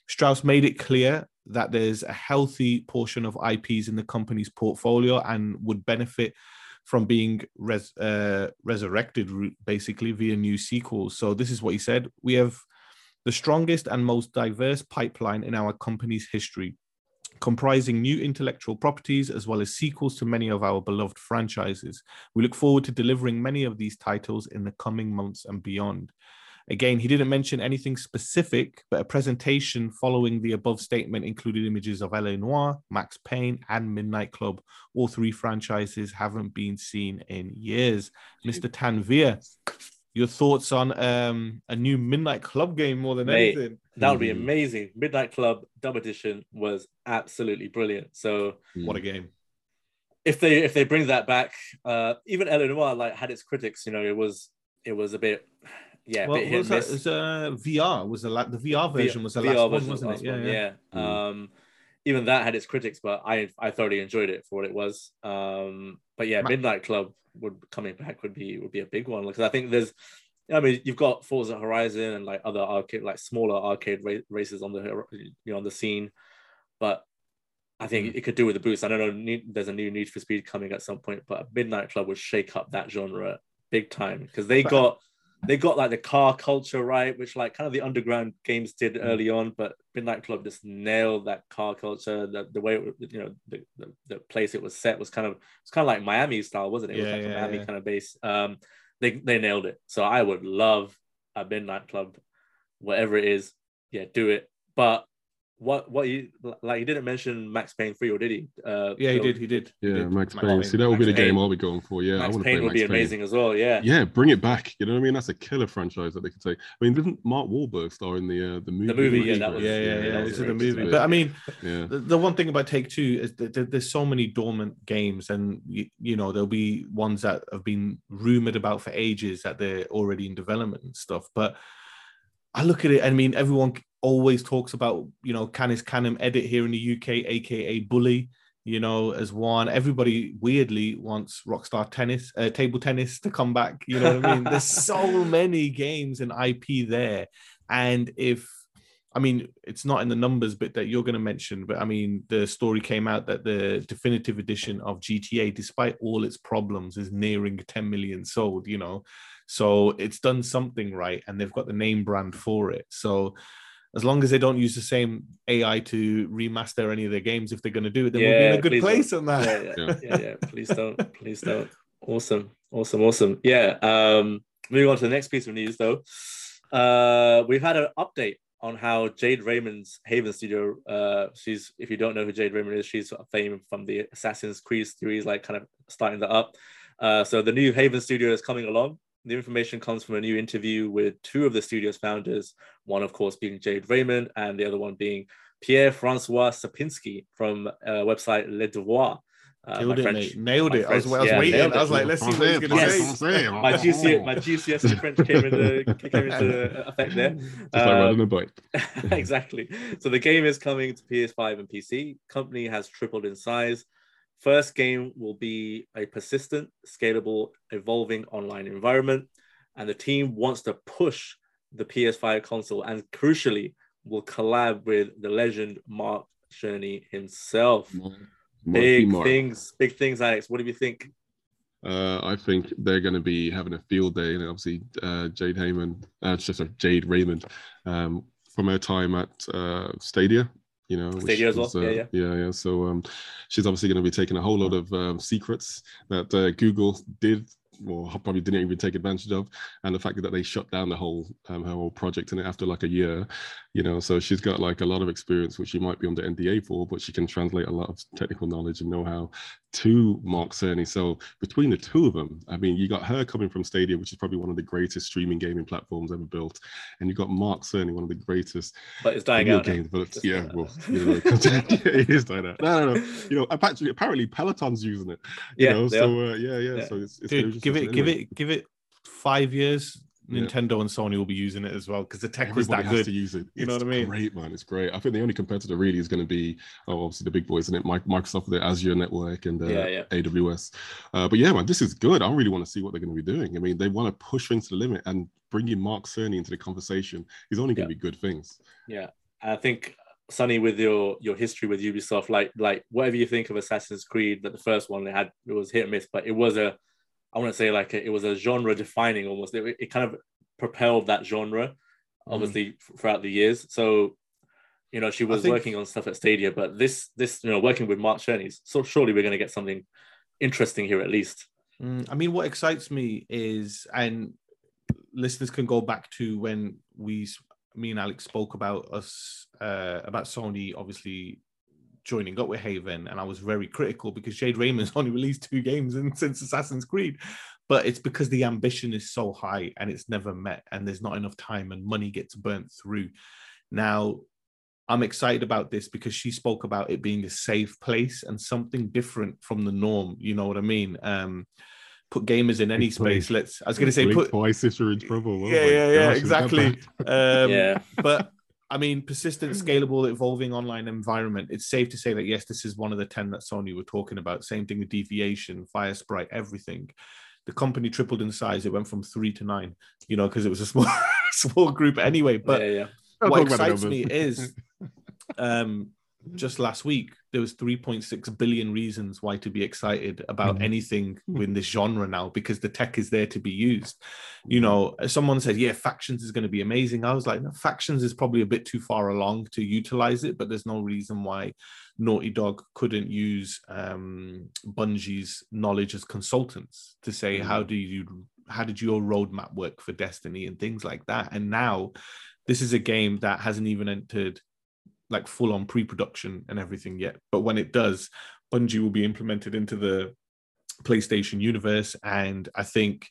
Strauss made it clear that there's a healthy portion of IPs in the company's portfolio and would benefit from being res, uh, resurrected basically via new sequels. So this is what he said: we have the strongest and most diverse pipeline in our company's history, comprising new intellectual properties as well as sequels to many of our beloved franchises. We look forward to delivering many of these titles in the coming months and beyond. Again, he didn't mention anything specific, but a presentation following the above statement included images of LA Noire, Max Payne, and Midnight Club. All three franchises haven't been seen in years. Mr. Tanvir, your thoughts on um, a new Midnight Club game more than Mate, anything? That would be hmm. amazing. Midnight Club Dub Edition was absolutely brilliant. So what a game! If they if they bring that back, uh, even LA Noire like had its critics. You know, it was it was a bit yeah, well, was that? Was, uh, VR was the la- the VR version was the VR last one, wasn't it? Yeah, yeah. yeah. Mm. Um, even that had its critics, but I I thoroughly enjoyed it for what it was. Um, but yeah, Midnight Club would coming back would be would be a big one because I think there's, I mean, you've got Forza Horizon and like other arcade like smaller arcade ra- races on the you know on the scene, but I think mm. it could do with a boost. I don't know. There's a new Need for Speed coming at some point, but Midnight Club would shake up that genre big time because they got they got like the car culture right, which like kind of the underground games did mm. early on, but Midnight Club just nailed that car culture. The, the way it, you know the, the, the, place it was set was kind of it's kind of like Miami style, wasn't it? It was like yeah, a Miami yeah. kind of base. Um, they they nailed it. So I would love a Midnight Club, whatever it is. Yeah, do it. But what what you like? He didn't mention Max Payne three, or did he? Uh, yeah, he did. He did. Yeah, he did. Max, Max Payne. See, that would be the Payne. game I'll be going for. Yeah, Max I want to play Max would be amazing as well. Yeah, yeah, bring it back. You know what I mean? That's a killer franchise that they could take. I mean, didn't Mark Wahlberg star in the uh, the movie? The movie, yeah, that was, yeah, yeah, yeah. It's the movie. But I mean, yeah. the, the, one thing about Take Two is that there's so many dormant games, and you, you know there'll be ones that have been rumored about for ages that they're already in development and stuff, but. I look at it. I mean, everyone always talks about, you know, Canis Canem edit here in the UK, aka Bully, you know, as one. Everybody weirdly wants Rockstar Tennis, uh, table tennis to come back. You know what I mean? There's so many games and IP there. And if I mean, it's not in the numbers bit that you're going to mention, but I mean, the story came out that the definitive edition of GTA, despite all its problems, is nearing 10 million sold, you know. So it's done something right and they've got the name brand for it. So as long as they don't use the same AI to remaster any of their games, if they're going to do it, then yeah, we'll be in a good place don't. on that. Yeah, yeah, yeah, yeah. Please don't. Please don't. Awesome. Awesome. Awesome. Yeah. Um, moving on to the next piece of news, though. Uh, we've had an update on how Jade Raymond's Haven Studio. Uh, she's, if you don't know who Jade Raymond is, she's sort of famous from the Assassin's Creed series, like kind of starting that up. Uh, so the new Haven Studio is coming along the information comes from a new interview with two of the studio's founders, one, of course, being Jade Raymond, and the other one being Pierre Francois Sapinski from uh, website Le Devoir. Uh, Killed it, French, mate. Nailed it. French, I was, I was yeah, waiting. I was like, let's see what he's going to yes. say. my, GCS, my GCSE French came into, came into effect there. Just like riding a bike. exactly. So the game is coming to PS5 and PC. Company has tripled in size. First game will be a persistent, scalable, evolving online environment, and the team wants to push the PS5 console, and crucially, will collab with the legend Mark Cerny himself. Big Mark. things, big things, Alex. What do you think? Uh, I think they're going to be having a field day, and obviously uh, Jade Heyman, uh, just sorry, Jade Raymond, um, from her time at uh, Stadia, you know, Stadia as well, was, uh, yeah, yeah. yeah, yeah. So um, she's obviously going to be taking a whole lot of um, secrets that uh, Google did. Or probably didn't even take advantage of, and the fact that they shut down the whole um, her whole project in it after like a year, you know. So she's got like a lot of experience, which she might be under NDA for, but she can translate a lot of technical knowledge and know-how to Mark Cerny. So between the two of them, I mean, you got her coming from Stadia, which is probably one of the greatest streaming gaming platforms ever built, and you got Mark Cerny, one of the greatest But it's dying out. now. games. But Just, yeah, well, you know, it is like out. No, no, no. You know, apparently, apparently Peloton's using it. You Yeah, know, so uh, yeah, yeah, Yeah. So it's, it's Dude, give it, give it, give it five years. Yeah. Nintendo and Sony will be using it as well because the tech was Everybody that has good. to use it. You know It's what I mean? Great, man. It's great. I think the only competitor really is going to be, oh, obviously the big boys, isn't it? Microsoft with their Azure network and uh, Yeah, yeah. AWS. Uh, but yeah, man, this is good. I really want to see what they're going to be doing. I mean, they want to push things to the limit and bringing Mark Cerny into the conversation is only going to be good things. Yeah, I think Sonny, with your your history with Ubisoft, like like whatever you think of Assassin's Creed, that the first one they had it was hit and miss, but it was a, I want to say like it was a genre defining almost. It, it kind of propelled that genre, obviously f- throughout the years. So, you know, she was think- working on stuff at Stadia, but this this you know working with Mark Cerny's, so surely we're going to get something interesting here at least. Mm, I mean, what excites me is, and listeners can go back to when we, me and Alex spoke about us, uh, about Sony obviously joining up with Haven, and I was very critical because Jade Raymond's only released two games in, since Assassin's Creed, but it's because the ambition is so high and it's never met, and there's not enough time, and money gets burnt through. Now, I'm excited about this because she spoke about it being a safe place and something different from the norm. You know what I mean? Um, put gamers in any space. Let's. I was going to say put. twice sister in trouble. Oh Yeah, yeah, yeah, gosh, exactly. Um, yeah, but I mean, persistent, scalable, evolving online environment. It's safe to say that yes, this is one of the ten that Sony were talking about. Same thing with Deviation, Firesprite, everything. The company tripled in size. It went from three to nine. You know, because it was a small, small group anyway. But yeah, yeah. What talk about the excites me is um just last week there was 3.6 billion reasons why to be excited about Mhm. anything in this genre now because the tech is there to be used. You know someone said yeah factions is going to be amazing. I was like no, factions is probably a bit too far along to utilize it but there's no reason why naughty dog couldn't use um bungie's knowledge as consultants to say how do you how did your roadmap work for destiny? and things like that. And now this is a game that hasn't even entered like full on pre-production and everything yet. But when it does bungie will be implemented into the playstation universe and i think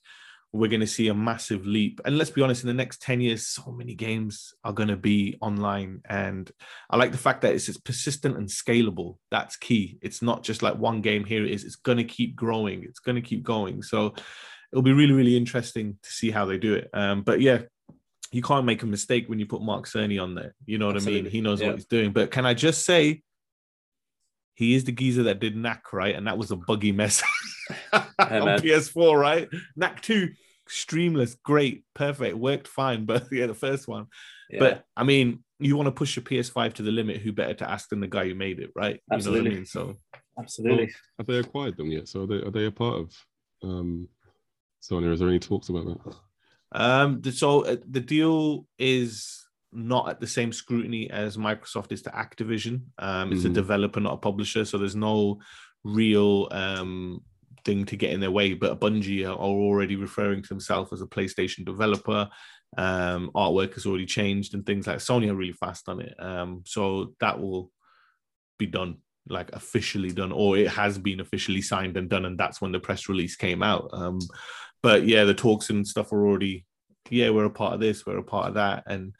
we're going to see a massive leap. And let's be honest in the next 10 years so many games are going to be online. And i like the fact that it's, it's persistent and scalable. That's key. It's not just like one game here it is. It's going to keep growing. It's going to keep going. So it'll be really really interesting to see how they do it. Um, but yeah you can't make a mistake when you put Mark Cerny on there. You know what I mean? He knows Yeah. what he's doing. But can I just say, he is the geezer that did Knack, right? And that was a buggy mess on man. PS4, right? Knack 2, streamless, great, perfect, worked fine. But yeah, the first one. yeah. But I mean, you want to push your PS5 to the limit, who better to ask than the guy who made it, right? You know Absolutely. what I mean? So absolutely. Have they acquired them yet? So are they, are they a part of um, Sony? Is there any talks about that? Um, the, so uh, the deal is not at the same scrutiny as Microsoft is to Activision. Um, it's a Mhm. developer, not a publisher, so there's no real um thing to get in their way. But Bungie are already referring to themselves as a PlayStation developer. Um, artwork has already changed and things like Sony are really fast on it. Um, so that will be done like officially done or it has been officially signed and done and that's when the press release came out um but yeah the talks and stuff are already yeah we're a part of this we're a part of that. And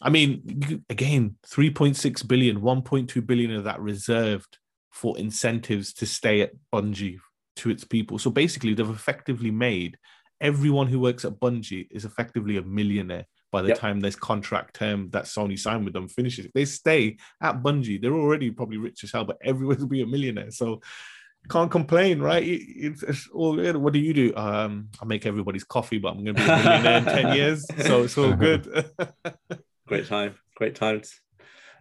i mean again 3.6 billion 1.2 billion of that reserved for incentives to stay at bungie to its people. So basically they've effectively made everyone who works at bungie is effectively a millionaire by the Yep. time this contract term that sony signed with them finishes. If they stay at bungie. They're already probably rich as hell but everyone will be a millionaire. So can't complain, right? It- It's, it's all good. What do you do? Um, I make everybody's coffee, but I'm going to be a millionaire in ten years, so it's all good. Great time, great times.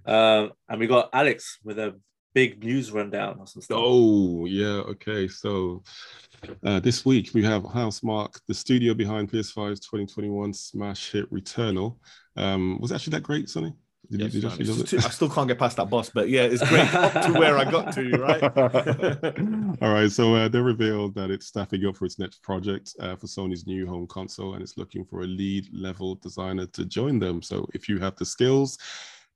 Um, and we got Alex with a big news rundown or some stuff. Oh, yeah. Okay. So uh, this week we have Housemarque, the studio behind PS5's 2021 smash hit Returnal. Um, was it actually that great, Sonny? Did Yes, you, did you man, actually it's love it? too- I still can't get past that boss, but yeah, it's great up to where I got to, right? All right, so uh, they revealed that it's staffing up for its next project uh, for Sony's new home console, and it's looking for a lead level designer to join them. So if you have the skills,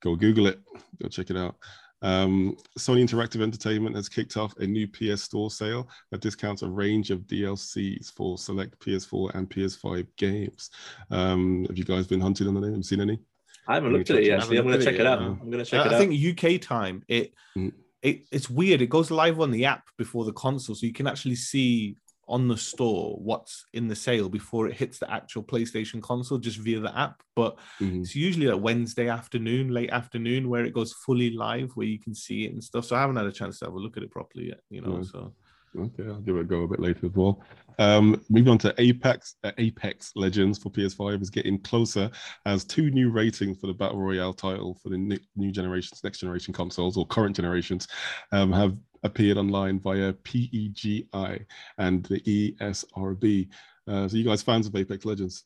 go Google it, go check it out. Um, Sony Interactive Entertainment has kicked off a new PS Store sale that discounts a range of DLCs for select PS4 and PS5 games. Um, have you guys been hunting on any? Have you seen any? I haven't looked at it yet. I Actually, I'm gonna check it it out. no. I'm gonna check Uh, it I out. think UK time it, Mm. it it's weird. It goes live on the app before the console, so you can actually see on the store what's in the sale before it hits the actual PlayStation console just via the app. But Mhm. it's usually a Wednesday afternoon, late afternoon, where it goes fully live, where you can see it and stuff. So I haven't had a chance to have a look at it properly yet. You know, Right. so Okay, I'll give it a go a bit later as well. Um, moving on to Apex, uh, Apex Legends for PS5 is getting closer as two new ratings for the Battle Royale title for the new, new generations, next generation consoles or current generations um, have appeared online via PEGI and the ESRB. Uh, so, you guys fans of Apex Legends?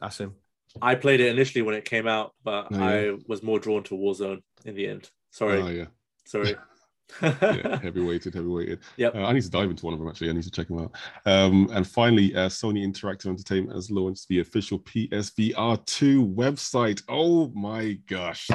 that's him. I played it initially when it came out, but Oh, yeah. I was more drawn to Warzone in the end. Sorry, Oh, yeah. sorry. yeah, heavy weighted, heavy weighted. Yep. Uh, I need to dive into one of them actually. I need to check them out. Um, and finally, uh, Sony Interactive Entertainment has launched the official PSVR 2 website. Oh my gosh.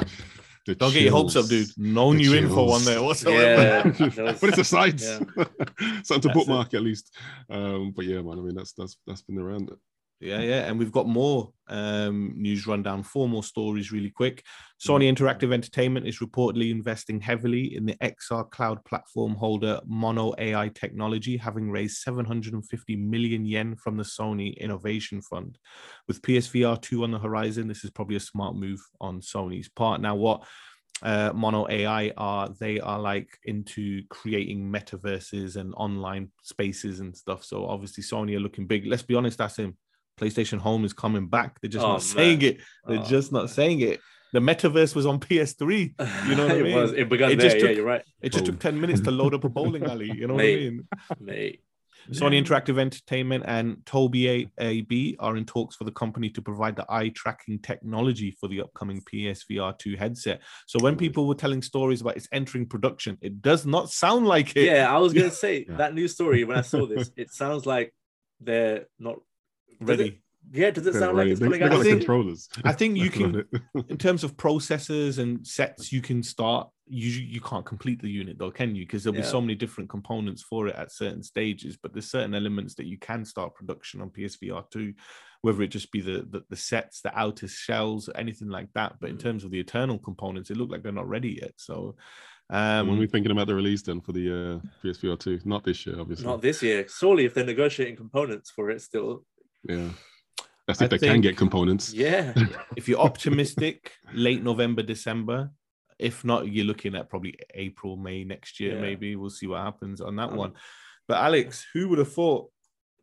The Don't get your hopes up, dude. No The new info on there whatsoever. that was- but it's a site. yeah. Something to That's it. bookmark at least. Um, but yeah, man, I mean that's that's that's been around. Yeah, yeah, and we've got more um, news rundown, four more stories really quick. Sony Interactive Entertainment is reportedly investing heavily in the XR cloud platform holder Mono AI technology, having raised 750 million yen from the Sony Innovation Fund. With PSVR 2 on the horizon, this is probably a smart move on Sony's part. Now, what uh, Mono AI are they are like into creating metaverses and online spaces and stuff. So obviously Sony are looking big. Let's be honest, that's him. PlayStation Home is coming back. They're just Oh, not saying it. They're Oh, just not saying it. The metaverse was on PS3. You know what I it mean? was. It began It there. just yeah, took- you're right, It just took 10 minutes to load up a bowling alley. You know what I mean? mate. Sony Interactive Entertainment and Tobii A- AB are in talks for the company to provide the eye tracking technology for the upcoming PSVR 2 headset. So when people were telling stories about it's entering production, it does not sound like it. Yeah, I was gonna say Yeah. that news story when I saw this. It sounds like they're not does Ready. it- yeah, does it sound ready. like it's They- coming out? I the think- controllers. I think you can, in terms of processors and sets, you can start. You you can't complete the unit though, can you? Because there'll be so many different components for it at certain stages. But there's certain elements that you can start production on PSVR two, whether it just be the the, the sets, the outer shells, anything like that. But in Mm. terms of the eternal components, it look like they're not ready yet. So, And when um, we're thinking about the release then for the uh, PSVR 2, not this year, obviously. Not this year. Surely, if they're negotiating components for it, still, Yeah. That's I if they can get components. yeah. if you're optimistic, late November, December. If not, you're looking at probably April, May next year. Yeah. Maybe we'll see what happens on that Um, one. But Alex, who would have thought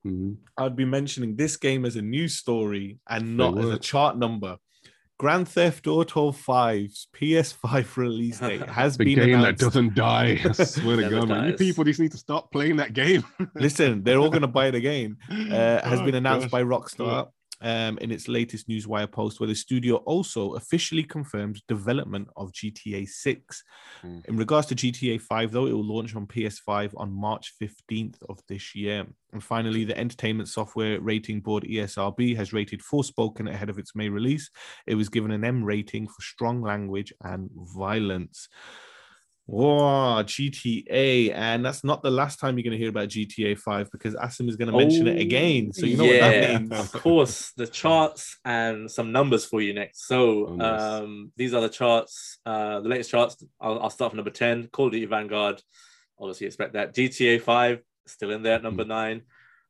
Mhm. I'd be mentioning this game as a news story and not as a chart number? Grand Theft Auto 5's PS5 release date has The been game that doesn't die. I swear to God, man. You people just need to stop playing that game. Listen, they're all going to buy the game. Uh, has Oh, been announced gosh. by Rockstar um, in its latest Newswire post, where the studio also officially confirmed development of GTA 6. Hmm. In regards to GTA 5, though, it will launch on PS5 on March 15th of this year. And finally, the Entertainment Software Rating Board ESRB has rated Forspoken ahead of its May release. It was given an M rating for strong language and violence. Wow, GTA. And that's not the last time you're going to hear about GTA 5 because Asim is going to mention it again. So you know what that Oh, Yeah, means. Of course, the charts and some numbers for you next. So Oh, nice. um, these are the charts, uh, the latest charts. I'll, I'll start from number 10, Call of Duty Vanguard. Obviously, expect that. GTA 5 still in there at number nine.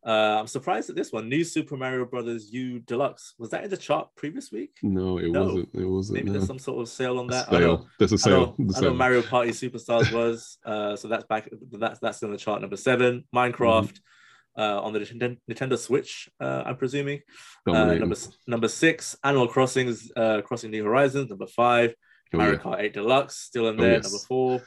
Uh, I'm surprised at this one. New Super Mario Brothers U Deluxe. Was that in the chart previous week? No, it No. wasn't. It wasn't. Maybe no. there's some sort of sale on that. I know- sale. There's a I sale. know, The I know. Mario Party Superstars was, uh, so that's back. That's that's in the chart number seven. Minecraft Mm-hmm. uh, on the Nintendo, Nintendo Switch, uh, I'm presuming. Uh, number number six, Animal Crossing's uh, Crossing New Horizons. Number five, Oh, Mario yeah. Kart 8 Deluxe still in Oh, there. yes. Number four,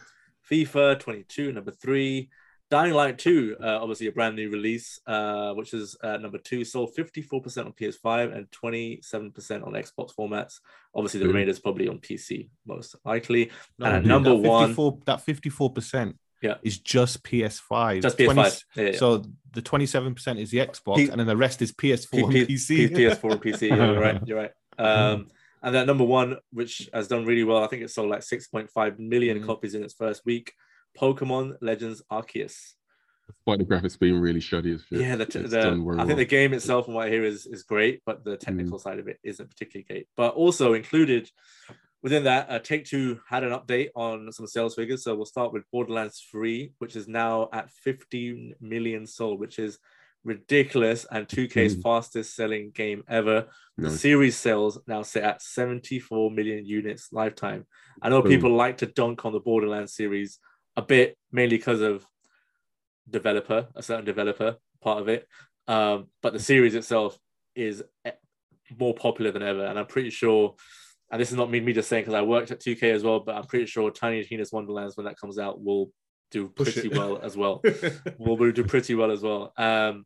FIFA 22. Number three, Dying Light 2, uh, obviously a brand new release, uh, which is uh, number two, sold 54% on PS5 and 27% on Xbox formats. Obviously, the Mhm. remainder is probably on PC, most likely. No, and dude, number that one, that 54% Yeah. is just PS5. just PS5. Yeah, yeah. So the 27% is the Xbox, P- and then the rest is PS4 and P- PC. P- PS4 and PC. Yeah, you're right. You're right. Um, and then number one, which has done really well, I think it sold like 6.5 million Mhm. copies in its first week. Pokemon Legends Arceus. Despite the graphics being really shoddy as shit. Yeah, the, the very I think the game itself, from what I hear, is is great, but the technical side of it isn't particularly great. But also included within that, uh, Take Two had an update on some sales figures. So we'll start with Borderlands 3, which is now at 15 million sold, which is ridiculous and 2K's Mhm. fastest selling game ever. The series sales now sit at 74 million units lifetime. I know Boom. people like to dunk on the Borderlands series a bit, mainly because of developer, a certain developer part of it. Um, but the series itself is more popular than ever. And I'm pretty sure, and this is not me, me just saying because I worked at 2K as well, but I'm pretty sure Tiny Tina's Wonderlands, when that comes out, will do pretty well as well will do pretty well as well. Um,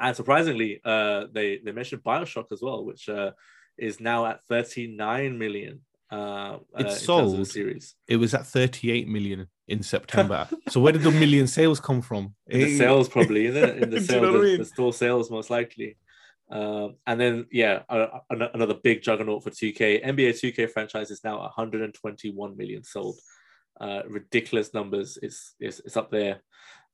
and surprisingly, uh, they they mentioned Bioshock as well, which uh, is now at 39 million. Uh, It's uh, in terms of the sold. series. It was at 38 million in September. so where did the million sales come from? In the Eh, sales, probably in the, in the Do you sales, know I the, mean? the store sales, most likely. Um, and then, yeah, uh, another big juggernaut for 2K. NBA 2K franchise is now 121 million sold. Uh, ridiculous numbers. It's, it's it's up there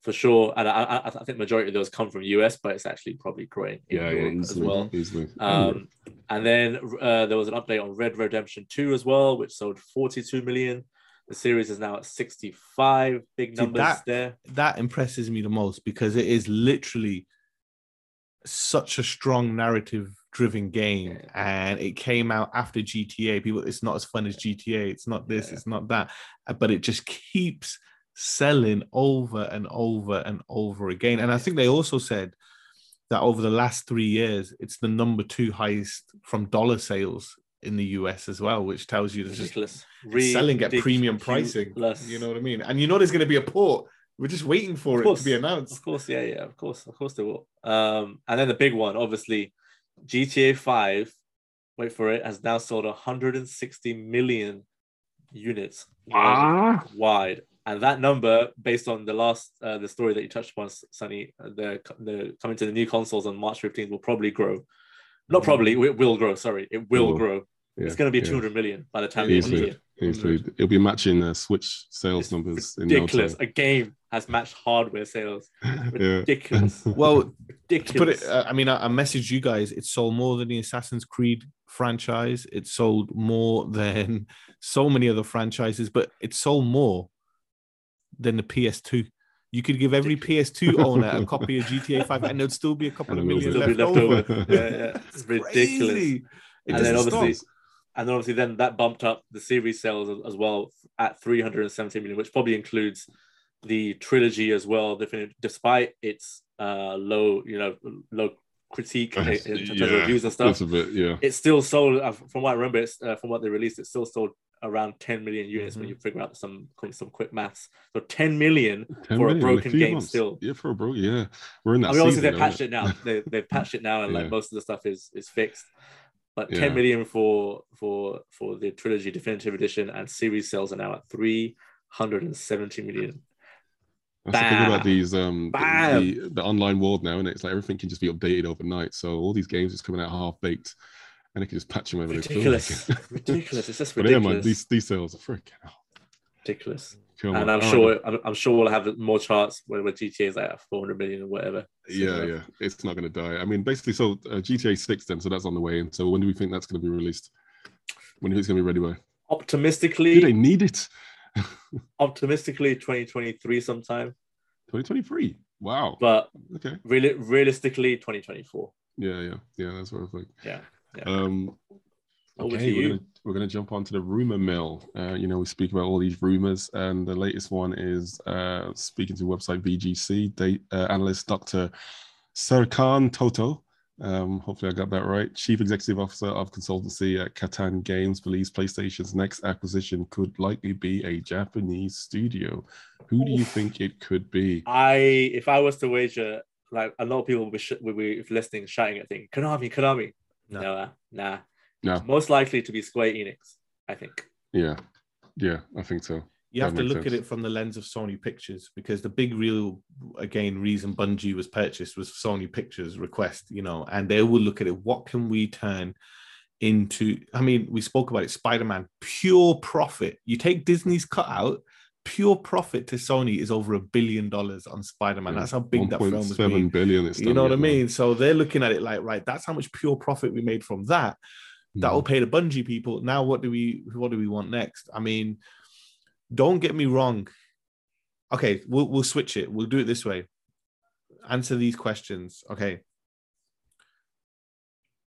for sure. And I, I, I think majority of those come from US, but it's actually probably growing in Yeah, yeah, Europe as well. easily. Um, and then uh, there was an update on Red Redemption 2 as well, which sold 42 million. The series is now at 65. Big See, numbers that- there. that impresses me the most because it is literally such a strong narrative driven game and it came out after GTA people it's not as fun as GTA it's not this Yeah. it's not that uh, but it just keeps selling over and over and over again and I think they also said that over the last 3 years it's the number 2 highest from dollar sales in the US as well which tells you there's just Ridiculous. selling at premium pricing. Ridiculous. You know what I mean? And you know there's going to be a port. We're just waiting for Of it course. to be announced. Of course, yeah, yeah, of course, of course they will. Um, and then the big one, obviously, GTA 5, wait for it, has now sold 160 million units Ah, wide. And that number, based on the last uh, the story that you touched upon, Sunny, uh, the the coming to the new consoles on March 15th will probably grow. Not probably, it will grow. Sorry, it will Will. grow. yeah, it's going to be yeah. 200 million by the time the of the Easily. year. Easily. It'll be matching uh, Switch sales It's numbers in no Ridiculous. time. A game has matched hardware sales. Ridiculous. Well, Ridiculous. put it, uh, I mean, I, I messaged you guys. It sold more than the Assassin's Creed franchise. It sold more than so many other franchises, but it sold more than the PS2. You could give every PS2 owner a copy of GTA 5, and there'd still be a couple of million little Still left, over. over. yeah, yeah. It's ridiculous. Crazy. It and then obviously, stop. and then obviously, then that bumped up the series sales as- as well at 317 million, which probably includes the trilogy as well. Despite its uh, low, you know, low critique in, in terms of reviews and stuff, a bit, yeah. it still sold. uh, From what I remember, it's, uh, from what they released, it still sold around 10 million units when Mhm. you figure out some some quick maths. So 10 million 10 for a million in broken few game months. still. Yeah, for a bro. Yeah, we're in that. I mean, obviously season they patched it now. They they've patched it now, and like most of the stuff is is fixed. But Yeah. 10 million for for for the trilogy definitive edition and series sales are now at 370 million. That's the thing about these um the, the online world now, and it's like everything can just be updated overnight. So all these games just coming out half baked, and they can just patch them over. Ridiculous, ridiculous. It's just but yeah, ridiculous. man, these these sales are freaking hell. ridiculous. Come And on. I'm sure. I'm, I'm sure we'll have more charts when, where GTA is like at 400 million or whatever. Yeah, yeah, it's not going to die. I mean, basically, so uh, GTA Six then, so that's on the way. And so when do we think that's going to be released? When do you think it's going to be ready by? Optimistically, Do they need it? optimistically 2023 sometime. 2023. Wow. but okay. really, realistically, 2024. Yeah, yeah, yeah. That's what I think. Yeah. Yeah. Um, Over okay, to we're you. gonna we're gonna jump onto the rumor mill. Uh, you know, we speak about all these rumors, and the latest one is uh, speaking to website VGC date, uh, analyst Dr. Serkan Toto. Um, hopefully, I got that right. Chief Executive Officer of Consultancy at Kantan Games believes PlayStation's next acquisition could likely be a Japanese studio. Who do you think it could be? I, if I was to wager, like a lot of people will be, sh- will be listening, shouting at thing, Konami, Konami. No. No, uh, nah. No. Most likely to be Square Enix, I think. Yeah, yeah, I think so. You have to makes look at it from the lens of Sony Pictures because the big real again reason Bungie was purchased was Sony Pictures request, you know, and they will look at it. What can we turn into? I mean, we spoke about it. Spider-Man, pure profit. You take Disney's cut out, pure profit to Sony is over a billion dollars on Spider-Man. That's how big that film has 1.7 been. billion it's You done know what I yet now. mean? So they're looking at it like, right, that's how much pure profit we made from that that'll Mm. pay the Bungie people. Now, what do we what do we want next? I mean, don't get me wrong. Okay, we'll we'll switch it. We'll do it this way. Answer these questions. Okay.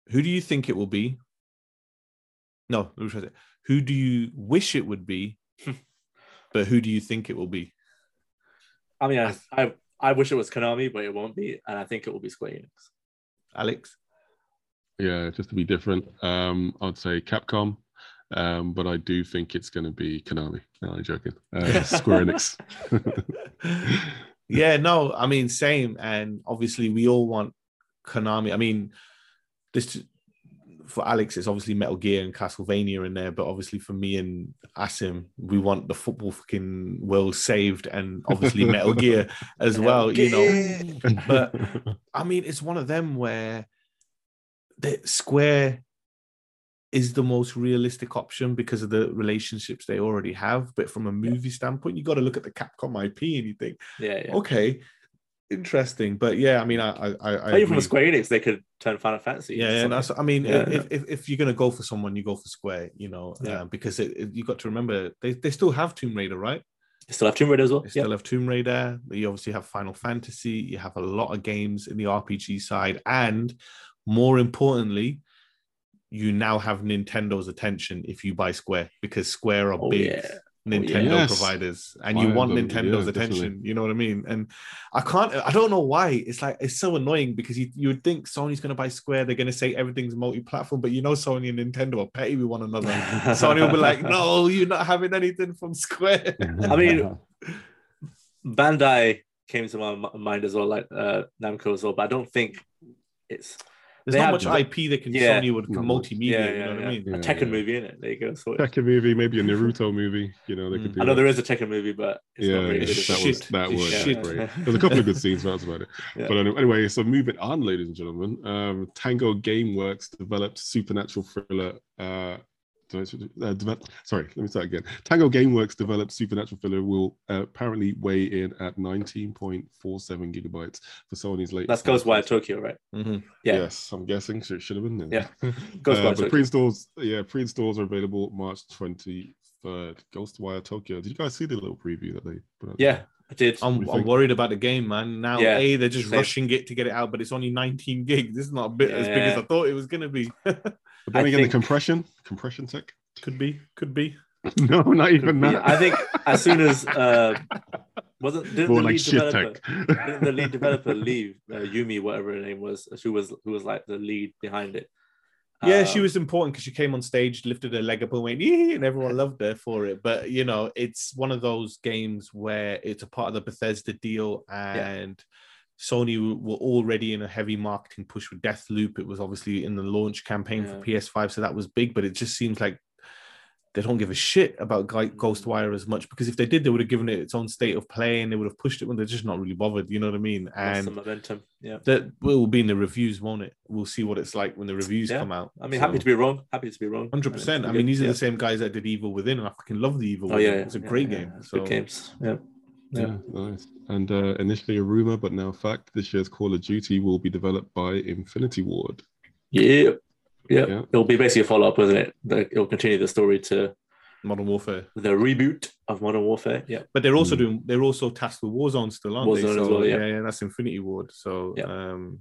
Who do you think it will be? No, let me try it. Who do you wish it would be? but who do you think it will be? I mean, I, I, I wish it was Konami, but it won't be, and I think it will be Square Enix. Alex? Yeah, just to be different, um, I'd say Capcom, um, but I do think it's going to be Konami. No, I'm joking. Uh, Square Enix. yeah, no, I mean, same. And obviously, we all want Konami. I mean, this for Alex, it's obviously Metal Gear and Castlevania in there, but obviously for me and Asim, we want the football fucking world saved, and obviously Metal Gear as well. You know, but I mean, it's one of them where the Square is the most realistic option because of the relationships they already have. But from a movie standpoint, you got to look at the Capcom IP and you think, Yeah, yeah. okay, interesting. But yeah, I mean, I, I, I, Maybe from Square Enix, they could turn Final Fantasy. Yeah, yeah, that's. I mean, Yeah, if, if if you're gonna go for someone, you go for Square. You know, Yeah. uh, because it, it- you got to remember they, they still have Tomb Raider, right? They still have Tomb Raider as well. They Yeah. still have Tomb Raider. You obviously have Final Fantasy. You have a lot of games in the RPG side, and more importantly, you now have Nintendo's attention if you buy Square because Square are Oh, big yeah. Nintendo Yes. providers, and you want them, Nintendo's yeah, attention. definitely. You know what I mean? And I can't. I don't know why. It's like it's so annoying because you you would think Sony's going to buy Square. They're going to say everything's multi-platform, but you know Sony and Nintendo are petty with one another. Sony will be like, "No, you're not having anything from Square." I mean, Bandai came to my mind as well, like uh, Namco as well, but I don't think it's There's They not have- much IP they can Yeah. Sony would Not much. multimedia. yeah, you know what yeah. I mean? a Yeah, Tekken yeah. movie in it. There you go. So Tekken movie, maybe a Naruto movie. You know, they could do. I know there is a Tekken movie, but it's yeah, not very yeah, good. That well. was that was shit. great. There's a couple of good scenes, but that's about it. Yeah. But anyway, so moving on, ladies and gentlemen, um, Tango GameWorks developed supernatural thriller. Uh, uh, develop, sorry, let me start again. Tango GameWorks developed supernatural filler will uh, apparently weigh in at 19.47 gigabytes for Sony's latest. That's Ghostwire Tokyo, right? Mhm. Yeah. Yes, I'm guessing so it should have been. then. Yeah. uh, Ghostwire but Tokyo. pre-installs, yeah, pre-installs are available March 23rd. Ghostwire Tokyo. Did you guys see the little preview that they put out? Yeah, I did. I'm, I'm worried about the game, man. Now, Yeah, a they're just same. rushing it to get it out, but it's only 19 gigs. This is not a bit as big as I thought it was gonna be. But then I again, think- the compression, compression tech. could be, could be. no, not even that. I think as soon as uh, wasn't didn't the like lead developer tech. didn't the lead developer leave uh, Yumi whatever her name was who was who was like the lead behind it. Yeah, she Um, was important because she came on stage, lifted her leg up, and went, "Yee," and everyone loved her for it. But you know, it's one of those games where it's a part of the Bethesda deal, and Sony were already in a heavy marketing push with Deathloop. It was obviously in the launch campaign for PS5, so that was big. But it just seems like they don't give a shit about Gui- mm. Ghostwire as much because if they did, they would have given it its own state of play and they would have pushed it when they're just not really bothered. You know what I mean? And some momentum. Yeah. that will be in the reviews, won't it? We'll see what it's like when the reviews Yeah. come out. I mean, happy to be wrong. Happy to be wrong. Hundred percent. I mean, these are the same guys that did Evil Within, and I fucking love the Evil Oh Within. yeah, it's a yeah, great yeah, game. So Good games. Yeah. Yeah, nice. And uh, initially a rumor, but now fact. This year's Call of Duty will be developed by Infinity Ward. Yeah. Yeah. Yeah. It'll be basically a follow up, isn't it? It'll continue the story to Modern Warfare. the reboot of Modern Warfare. Yeah, But they're also Mm. doing. They're also tasked with Warzone still, aren't they? Warzone as So, well, yeah. yeah, that's Infinity Ward. So, Yeah. um,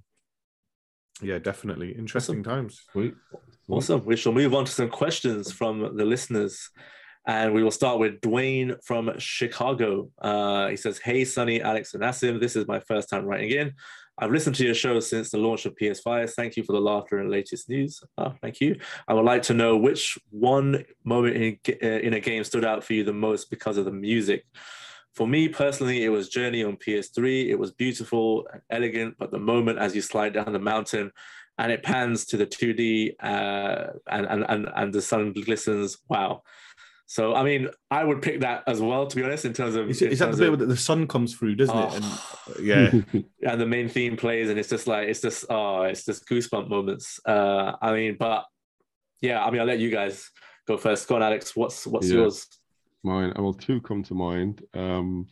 yeah, definitely interesting times. Sweet. awesome. We shall move on to some questions from the listeners. And we will start with Dwayne from Chicago. Uh, he says, Hey, Sunny, Alex, and Asim. This is my first time writing in. I've listened to your show since the launch of PS5. Thank you for the laughter and latest news. Oh, thank you. I would like to know which one moment in, uh, in a game stood out for you the most because of the music. For me personally, it was Journey on PS3. It was beautiful and elegant, but the moment as you slide down the mountain and it pans to the 2D uh, and, and, and, and the sun glistens, wow. So, I mean, I would pick that as well, to be honest, in terms of. Is, in is that the terms bit of- where the sun comes through, doesn't Oh. it? And uh, yeah, and the main theme plays and it's just like it's just oh it's just goosebump moments uh i mean but yeah i mean i'll let you guys go first go on alex what's what's Yeah. yours Mine, well, two come to mind. Um,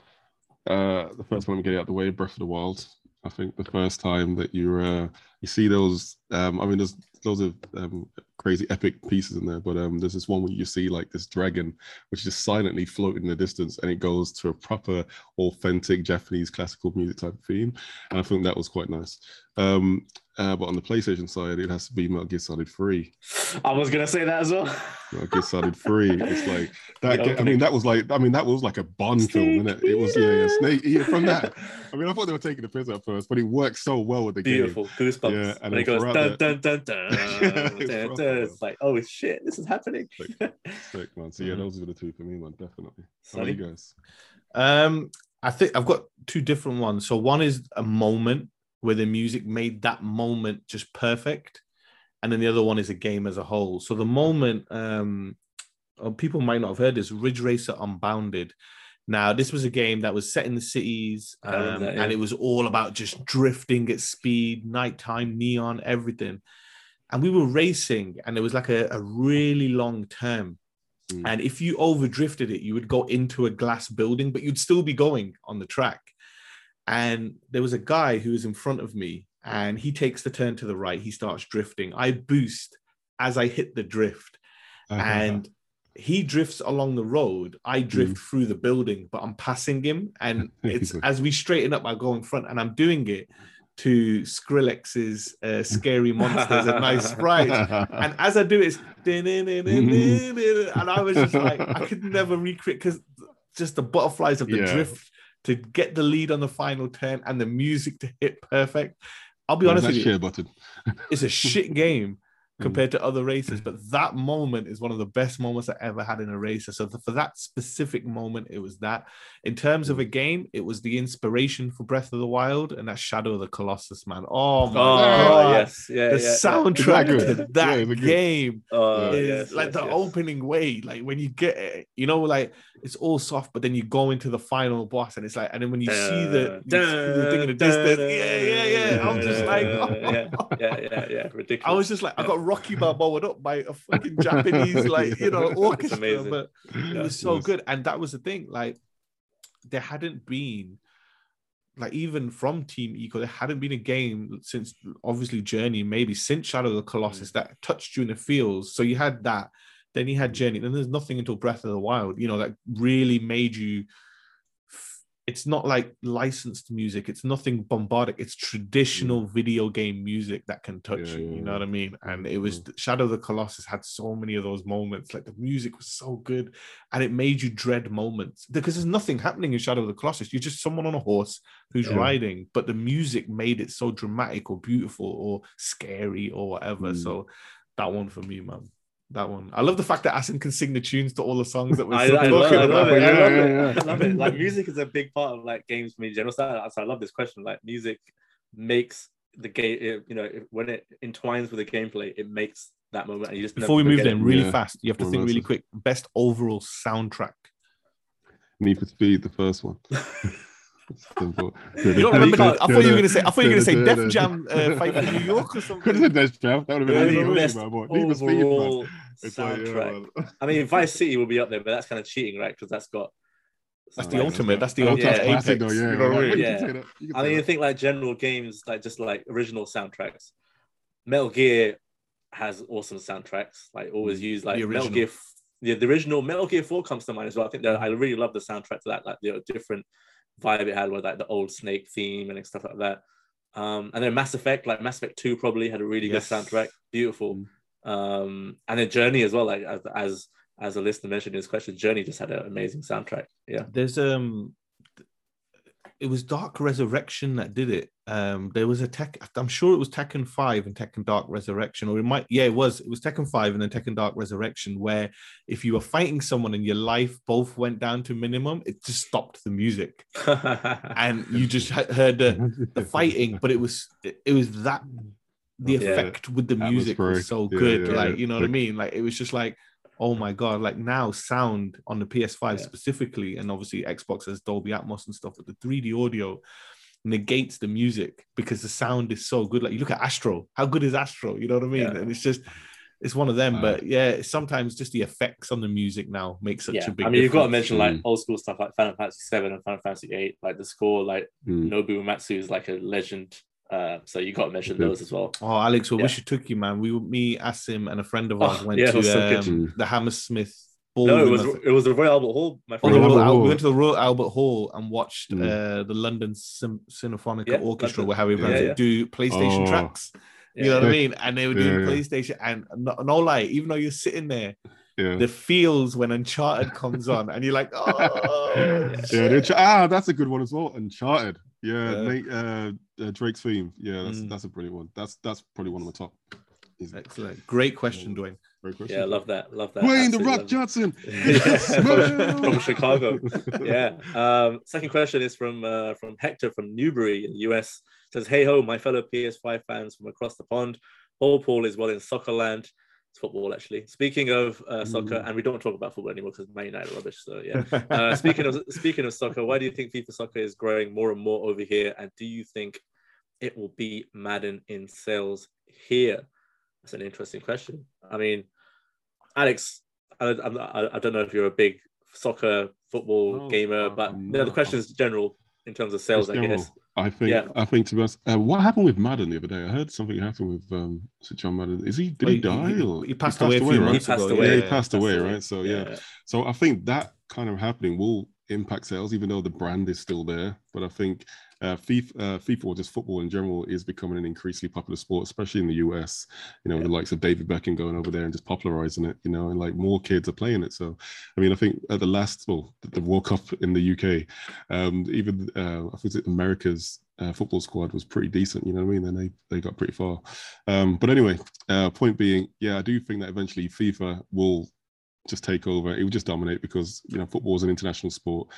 uh, the first one, I'm getting out of the way, Breath of the Wild. I think the first time that you uh, you see those, um, I mean, there's loads of um, crazy epic pieces in there, but um, there's this one where you see like this dragon, which is just silently floating in the distance, and it goes to a proper, authentic Japanese classical music type of theme, and I think that was quite nice. Um, uh, but on the PlayStation side, it has to be Metal Gear Solid 3. i was gonna say that as well Metal Gear Solid 3. It's like that. I mean, that was like. I mean, that was like a Bond film, isn't it? It was yeah, yeah. Snake. Yeah, from that. I mean, I thought they were taking the piss at first, but it worked so well with the beautiful goosebumps Yeah, and and it goes dun, dun, dun, dun, It's dun, proper, dun. It's like oh shit this is happening game. Sick, man. So yeah, those were the two for me, man. Definitely. How about you guys? Um, I think I've got two different ones. So one is a moment where the music made that moment just perfect, and then the other one is a game as a whole. So the moment, um, uh, people might not have heard this, Ridge Racer Unbounded. Now, this was a game that was set in the cities, um, that, yeah. and it was all about just drifting at speed, nighttime, neon, everything. And we were racing, and it was like a, a really long term. Mm. And if you overdrifted it, you would go into a glass building, but you'd still be going on the track. And there was a guy who was in front of me, and he takes the turn to the right. He starts drifting. I boost as I hit the drift, and he drifts along the road. I drift through the building, but I'm passing him. And it's as we straighten up, I go in front, and I'm doing it to Skrillex's uh, "Scary Monsters and Nice Sprites." And as I do it, it's and I was just like, I could never recreate because just the butterflies of the Yeah. drift to get the lead on the final turn and the music to hit perfect. I'll be honest with you, button. it's a shit game. Compared to other races, but that moment is one of the best moments I ever had in a racer. So for that specific moment, it was that. In terms Mm. of a game, it was the inspiration for Breath of the Wild and that Shadow of the Colossus, man. Oh my oh god. yes yeah The yeah, yeah. soundtrack good? to Yeah, that is it good? game oh, is yes, like yes, the yes. opening way, like when you get it, you know, like it's all soft, but then you go into the final boss, and it's like, and then when you see the, you see the thing in the distance, yeah, yeah, yeah. I'm just like, yeah, yeah, yeah, yeah, ridiculous. I was just like, I got Rocky Balboa up by a fucking Japanese, like you know, orchestra, but it was so good, and that was the thing, like there hadn't been. Like even from Team Ico, there hadn't been a game since obviously Journey, maybe since Shadow of the Colossus that touched you in the feels. So you had that, then you had Journey, then there's nothing until Breath of the Wild, you know, that really made you. It's not like licensed music. It's nothing bombardic. It's traditional video game music that can touch Yeah, you. yeah, You know what I mean? And it was Shadow of the Colossus had so many of those moments. Like the music was so good, and it made you dread moments because there's nothing happening in Shadow of the Colossus. You're just someone on a horse who's Yeah. riding, but the music made it so dramatic or beautiful or scary or whatever. Mm. So that one for me, man. That one. I love the fact that Asim can sing the tunes to all the songs that we're I, I, love, talking I love about. it. I love yeah, it. I love it. Like music is a big part of like games for me in general. So I, so I love this question. Like music makes the game. Eh, you know, when it entwines with the gameplay, it makes that moment. And you just Before we move in really Yeah. fast, you have to think really quick. Best overall soundtrack. Need for Speed, the first one. Simple. You don't remember that? I thought you were gonna say. I thought you were gonna say Def Jam uh, fight for New York or something. Could something. have said Def Jam. That would have Yeah, been the best man. But Speed, man. overall like, yeah, soundtrack. I mean, Vice City will be up there, but that's kind of cheating, right? Because that's got. That's the ultimate. That's the ultimate that's apex. classic though, yeah. you know what I like, mean? you Yeah. can say that. You I mean, I that. think like general games, like just like original soundtracks. Metal Gear has awesome soundtracks. Like always use like The Metal original. Gear. f- the, the original Metal Gear 4 comes to mind as well. I think that I really love the soundtrack to that, like the different vibe it had with like the old Snake theme and stuff like that. Um, and then Mass Effect, like Mass Effect 2 probably had a really Yes. good soundtrack, beautiful. Mm. Um, and then Journey as well, like as as, as a listener mentioned in his question, Journey just had an amazing soundtrack. Yeah. There's um, it was Dark Resurrection that did it. Um, there was a tech. I'm sure it was Tekken Five and Tekken Dark Resurrection, or it might. Yeah, it was. It was Tekken Five and then Tekken Dark Resurrection, where if you were fighting someone and your life both went down to minimum, it just stopped the music, and you just heard the, the fighting. But it was it, it was that the Yeah. effect with the music was Atmospheric. so Yeah, good. yeah, like you know what I mean? Like it was just like oh my god like now sound on the ps5 Yeah. specifically and obviously xbox has dolby atmos and stuff but the 3d audio negates the music because the sound is so good like you look at astro how good is astro you know what i mean Yeah. and it's just it's one of them Wow. but yeah sometimes just the effects on the music now make such yeah. a big I mean, you've got to mention like Mm. old school stuff like Final Fantasy 7 and Final Fantasy 8, like the score, like Mm. Nobu Uematsu is like a legend. Uh, so you got to mention those as well. Oh, Alex, we Yeah. wish you took you, man. We, me, Asim, and a friend of Oh, ours went yeah, it so to um, the Hammersmith Ball. No, it was the- it was the Royal Albert Hall, my Oh, friend. the Royal Royal Albert Al- we Hall. went to the Royal Albert Hall and watched Mm. uh, the London Sym- Sinfonica Yeah, Orchestra, London. where Harry Yeah, yeah. do PlayStation Oh. tracks. You know what I mean? And they were doing Yeah, yeah. PlayStation, and no, no lie, even though you're sitting there, Yeah. the feels when Uncharted comes on, and you're like, oh, Yeah, shit. ah, that's a good one as well. Uncharted. Yeah, Yeah. Nate, uh, uh, Drake's theme. Yeah, that's Mm. that's a brilliant one. That's that's probably one of my top. Easy. excellent. Great question, Dwayne. Great question. Yeah, I love that. Love that. Dwayne the Rock. Johnson. From, from Chicago. Yeah. Um, second question is from uh, from Hector from Newbury in the US. Says, "Hey ho, my fellow PS5 fans from across the pond. Paul Paul is well in soccer land. It's football actually. Speaking of uh, soccer, Mm. and we don't talk about football anymore because Man United are rubbish. So yeah. Uh, speaking of speaking of soccer, why do you think FIFA soccer is growing more and more over here? And do you think it will beat Madden in sales here? That's an interesting question. I mean, Alex, I, I, I don't know if you're a big soccer football No, gamer, but no, the question is general in terms of sales, I guess. I think Yeah. I think to be honest, uh, what happened with Madden the other day? I heard something happened with um Sir John Madden. Is he did he Well, die he, or he passed away a few right? months He passed away. Yeah, he yeah. passed away, That's right? So yeah. So I think that kind of happening will impact sales, even though the brand is still there. But I think uh, FIFA, uh, FIFA or just football in general is becoming an increasingly popular sport, especially in the US. You know, with the likes of David Beckham going over there and just popularizing it. You know, and like more kids are playing it. So, I mean, I think at the last, well, the- World Cup in the UK, um, even uh, I think America's uh, football squad was pretty decent. You know what I mean? And they they got pretty far. Um, but anyway, uh, point being, yeah, I do think that eventually FIFA will just take over. It will just dominate because you know football is an international sport.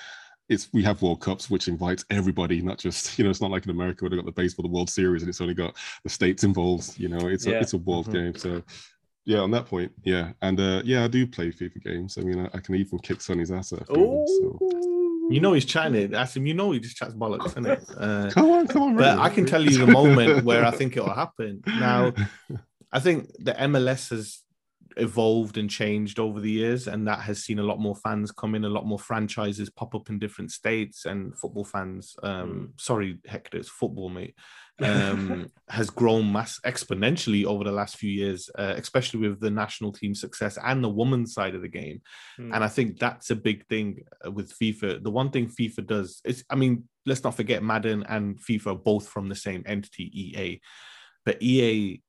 It's we have World Cups, which invites everybody, not just you know. It's not like in America where they got the baseball, the World Series, and it's only got the states involved. You know, it's a it's a world Mhm. game. So yeah, on that point, yeah, and uh, yeah, I do play FIFA games. I mean, I, I can even kick Sonny's ass at a few of them, So You know he's chatting it. Ask him. You know he just chats bollocks, isn't it? Uh, come on, come on, but Ray. I can tell you the moment where I think it'll happen. Now, I think the MLS has evolved and changed over the years, and that has seen a lot more fans come in, a lot more franchises pop up in different states, and football fans. Um, sorry, Hector, it's football, mate. Um, has grown mass exponentially over the last few years, uh, especially with the national team success and the women's side of the game. Hmm. And I think that's a big thing uh, with FIFA. The one thing FIFA does is, I mean, let's not forget Madden and FIFA are both from the same entity, EA. But EA's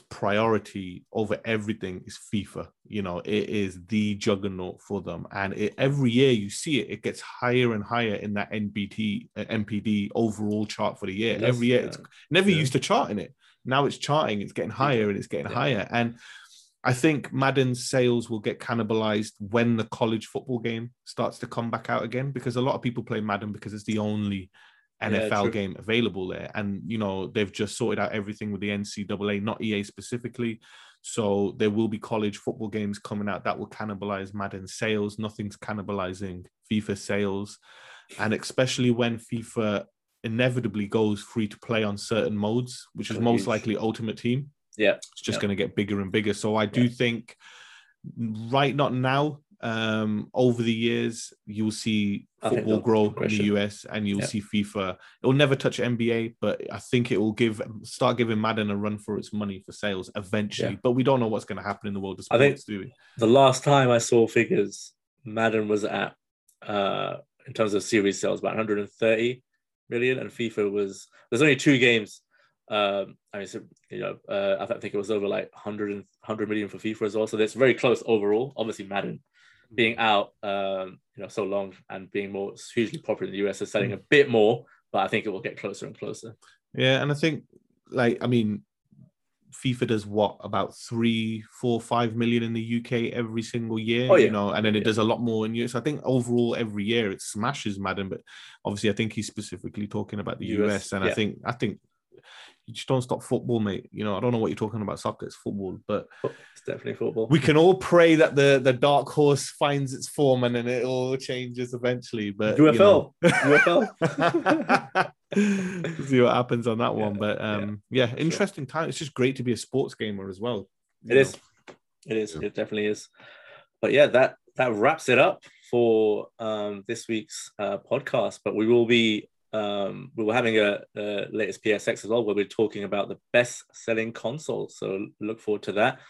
priority over everything is FIFA. You know, it is the juggernaut for them. And it, every year you see it, it gets higher and higher in that NBT, uh, NPD overall chart for the year. Yes, every year, yeah. it's never Yeah. used to chart in it. Now it's charting, it's getting higher and it's getting Yeah. higher. And I think Madden's sales will get cannibalized when the college football game starts to come back out again because a lot of people play Madden because it's the only NFL true. game available there. And, you know, they've just sorted out everything with the NCAA, not EA specifically. So there will be college football games coming out that will cannibalize Madden sales. Nothing's cannibalizing FIFA sales. And especially when FIFA inevitably goes free to play on certain modes, which is most likely Ultimate Team Yeah. it's just Yeah. going to get bigger and bigger. So I do Yeah. think right not now, um, over the years, you'll see football grow in the. US, and you'll Yeah. see FIFA. It will never touch NBA, but I think it will give start giving Madden a run for its money for sales eventually. Yeah. But we don't know what's going to happen in the world of I think- do we? The last time I saw figures, Madden was at uh in terms of series sales about 130 million, and FIFA was there's only two games. Um, I mean, so, you know, uh, I think it was over like 100 and 100 million for FIFA as well. So it's very close overall. Obviously, Madden being out, um, you know, so long and being more hugely popular in the US is selling a bit more, but I think it will get closer and closer. Yeah, and I think like I mean, FIFA does what about three, four, five million in the UK every single year. Oh, yeah. You know, and then it Yeah. does a lot more in US. I think overall every year it smashes Madden, but obviously I think he's specifically talking about the US, US, and I think I think you just don't stop football, mate. You know, I don't know what you're talking about soccer, it's football, but It's definitely football. we can all pray that the the dark horse finds its form and then it all changes eventually. But you know. UFL. UFL. see what happens on that one. Yeah, But yeah, um, yeah, interesting time. It's just great to be a sports gamer as well. It is. It is. Yeah. It definitely is. But yeah, that that wraps it up for um, this week's uh, podcast. But we will be um, we were having a, a latest PSX as well, where we're talking about the best selling consoles. So look forward to that.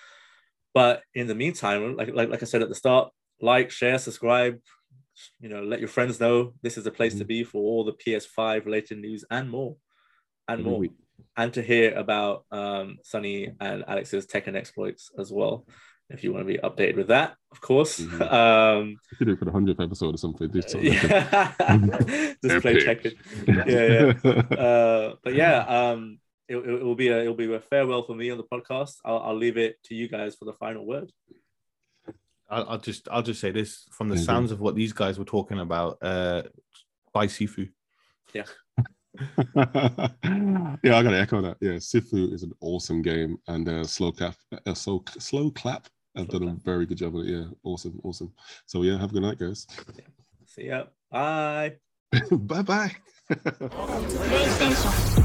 But in the meantime, like, like like I said at the start, like, share, subscribe. You know, let your friends know this is the place to be for all the PS5 related news and more, and more and to hear about um, Sunny and Alex's tech and exploits as well. If you want to be updated with that, of course. Mhm. Um, You could do it for the hundredth episode or something. Just so yeah. Just play Epic. Tekken. Yeah, yeah. Uh, but yeah, um, it, it, it will be a it will be a farewell for me on the podcast. I'll, I'll leave it to you guys for the final word. I'll, I'll just I'll just say this from the Mhm. sounds of what these guys were talking about. Uh, buy Sifu. yeah, I gotta echo that. Yeah, Sifu is an awesome game, and uh, slow clap, uh, slow slow clap. I've done a very good job of it. Yeah, awesome, awesome. So yeah, have a good night, guys. See ya. Bye. bye bye. PlayStation